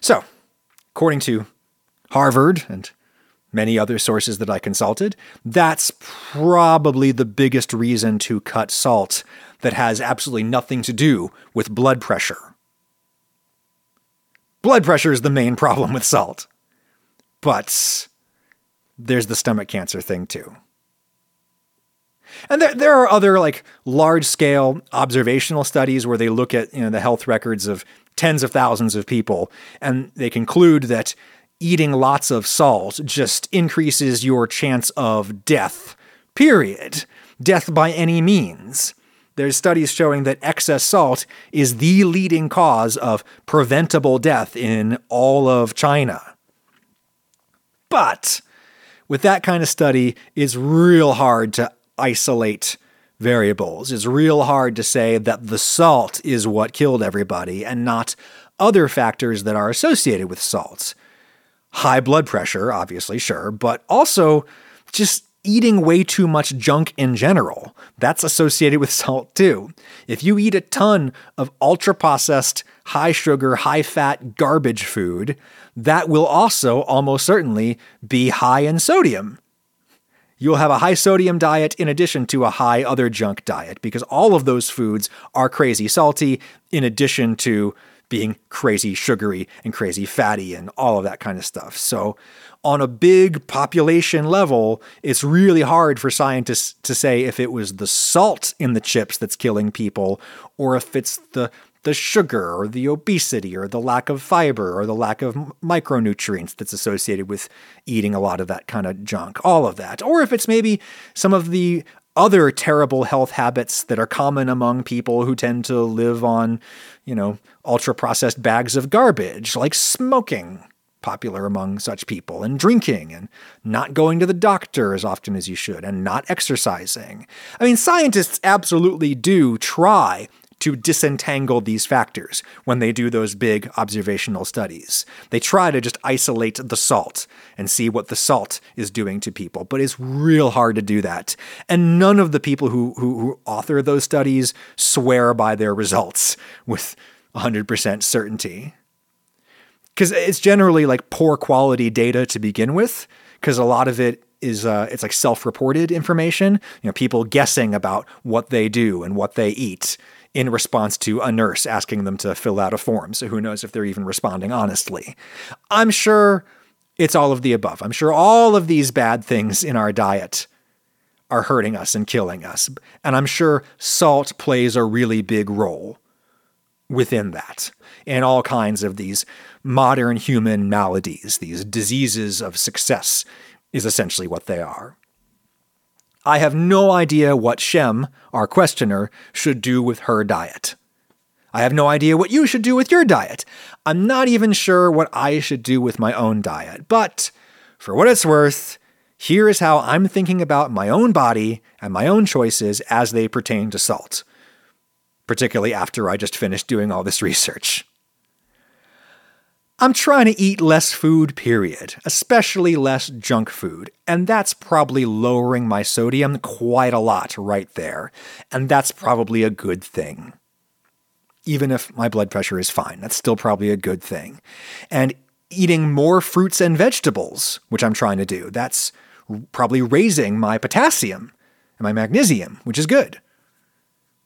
So, according to Harvard and many other sources that I consulted, that's probably the biggest reason to cut salt that has absolutely nothing to do with blood pressure. Blood pressure is the main problem with salt. But there's the stomach cancer thing too. And there, there are other like large scale observational studies where they look at you know the health records of tens of thousands of people and they conclude that eating lots of salt just increases your chance of death, period. Death by any means. There's studies showing that excess salt is the leading cause of preventable death in all of China. But with that kind of study, it's real hard to isolate variables. It's real hard to say that the salt is what killed everybody and not other factors that are associated with salts high blood pressure, obviously, sure, but also just eating way too much junk in general. That's associated with salt too. If you eat a ton of ultra processed, high sugar, high fat garbage food, that will also almost certainly be high in sodium. You'll have a high sodium diet in addition to a high other junk diet because all of those foods are crazy salty in addition to being crazy sugary and crazy fatty and all of that kind of stuff. So, on a big population level, it's really hard for scientists to say if it was the salt in the chips that's killing people or if it's the the sugar or the obesity or the lack of fiber or the lack of micronutrients that's associated with eating a lot of that kind of junk, all of that. Or if it's maybe some of the other terrible health habits that are common among people who tend to live on, you know, ultra processed bags of garbage, like smoking, popular among such people, and drinking, and not going to the doctor as often as you should, and not exercising. I mean, scientists absolutely do try to disentangle these factors when they do those big observational studies. They try to just isolate the salt and see what the salt is doing to people, but it's real hard to do that. And none of the people who, who, who author those studies swear by their results with 100% certainty. Because it's generally like poor quality data to begin with, because a lot of it is uh, it's like self-reported information. You know, people guessing about what they do and what they eat in response to a nurse asking them to fill out a form. So who knows if they're even responding honestly. I'm sure it's all of the above. I'm sure all of these bad things in our diet are hurting us and killing us. And I'm sure salt plays a really big role within that in all kinds of these modern human maladies, these diseases of success, is essentially what they are. I have no idea what Shem, our questioner, should do with her diet. I have no idea what you should do with your diet. I'm not even sure what I should do with my own diet. But for what it's worth, here is how I'm thinking about my own body and my own choices as they pertain to salt, particularly after I just finished doing all this research. I'm trying to eat less food, period, especially less junk food, and that's probably lowering my sodium quite a lot right there, and that's probably a good thing. Even if my blood pressure is fine, that's still probably a good thing. And eating more fruits and vegetables, which I'm trying to do, that's probably raising my potassium and my magnesium, which is good.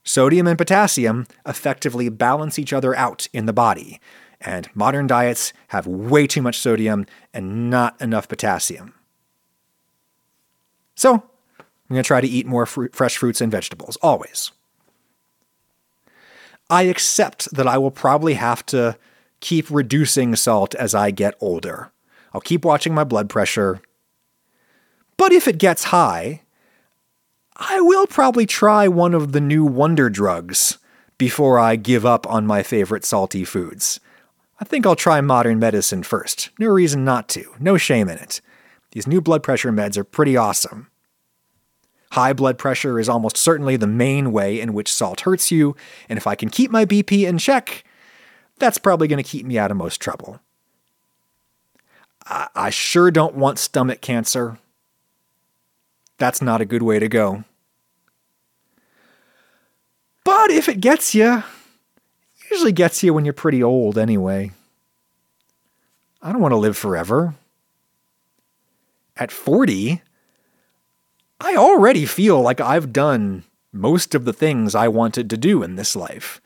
Sodium and potassium effectively balance each other out in the body, and modern diets have way too much sodium and not enough potassium. So, I'm going to try to eat more fresh fruits and vegetables, always. I accept that I will probably have to keep reducing salt as I get older. I'll keep watching my blood pressure. But if it gets high, I will probably try one of the new wonder drugs before I give up on my favorite salty foods. I think I'll try modern medicine first. No reason not to. No shame in it. These new blood pressure meds are pretty awesome. High blood pressure is almost certainly the main way in which salt hurts you, and if I can keep my BP in check, that's probably going to keep me out of most trouble. I, I sure don't want stomach cancer. That's not a good way to go. But if it gets you, usually gets you when you're pretty old anyway. I don't want to live forever. At 40, I already feel like I've done most of the things I wanted to do in this life.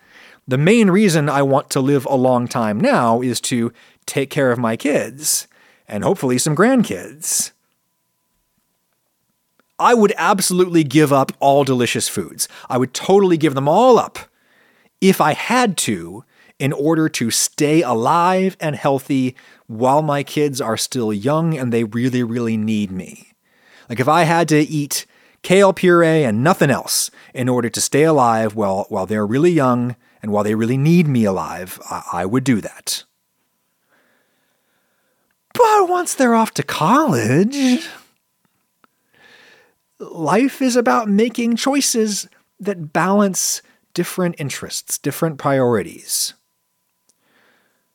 The main reason I want to live a long time now is to take care of my kids and hopefully some grandkids. I would absolutely give up all delicious foods. I would totally give them all up if I had to, in order to stay alive and healthy while my kids are still young and they really, really need me. Like if I had to eat kale puree and nothing else in order to stay alive while, while they're really young and while they really need me alive, I, I would do that. But once they're off to college, life is about making choices that balance different interests, different priorities.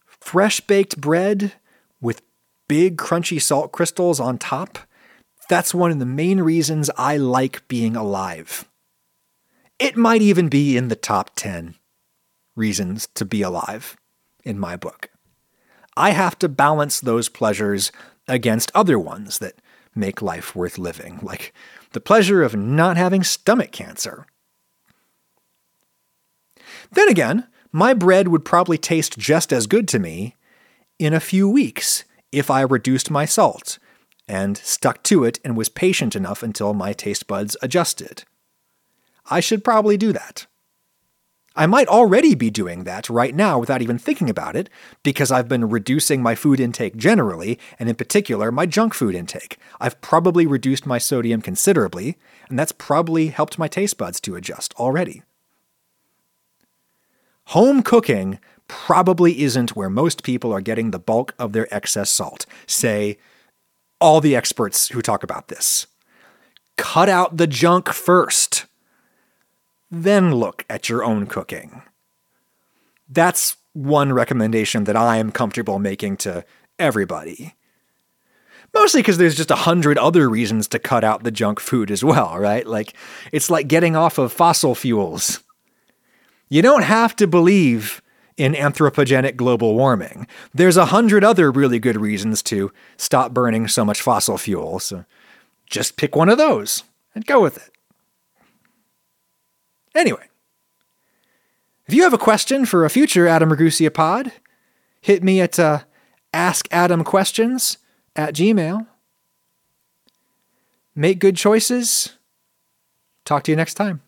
Fresh baked bread with big crunchy salt crystals on top, that's one of the main reasons I like being alive. It might even be in the top 10 reasons to be alive in my book. I have to balance those pleasures against other ones that make life worth living, like the pleasure of not having stomach cancer then again, my bread would probably taste just as good to me in a few weeks if I reduced my salt and stuck to it and was patient enough until my taste buds adjusted. I should probably do that. I might already be doing that right now without even thinking about it because I've been reducing my food intake generally, and in particular, my junk food intake. I've probably reduced my sodium considerably, and that's probably helped my taste buds to adjust already. Home cooking probably isn't where most people are getting the bulk of their excess salt, say all the experts who talk about this. Cut out the junk first, then look at your own cooking. That's one recommendation that I am comfortable making to everybody. Mostly because there's just a hundred other reasons to cut out the junk food as well, right? Like, it's like getting off of fossil fuels. You don't have to believe in anthropogenic global warming. There's a hundred other really good reasons to stop burning so much fossil fuel, so just pick one of those and go with it. Anyway, If you have a question for a future Adam Ragusea pod, hit me at uh, askadamquestions at gmail. Make good choices. Talk to you next time.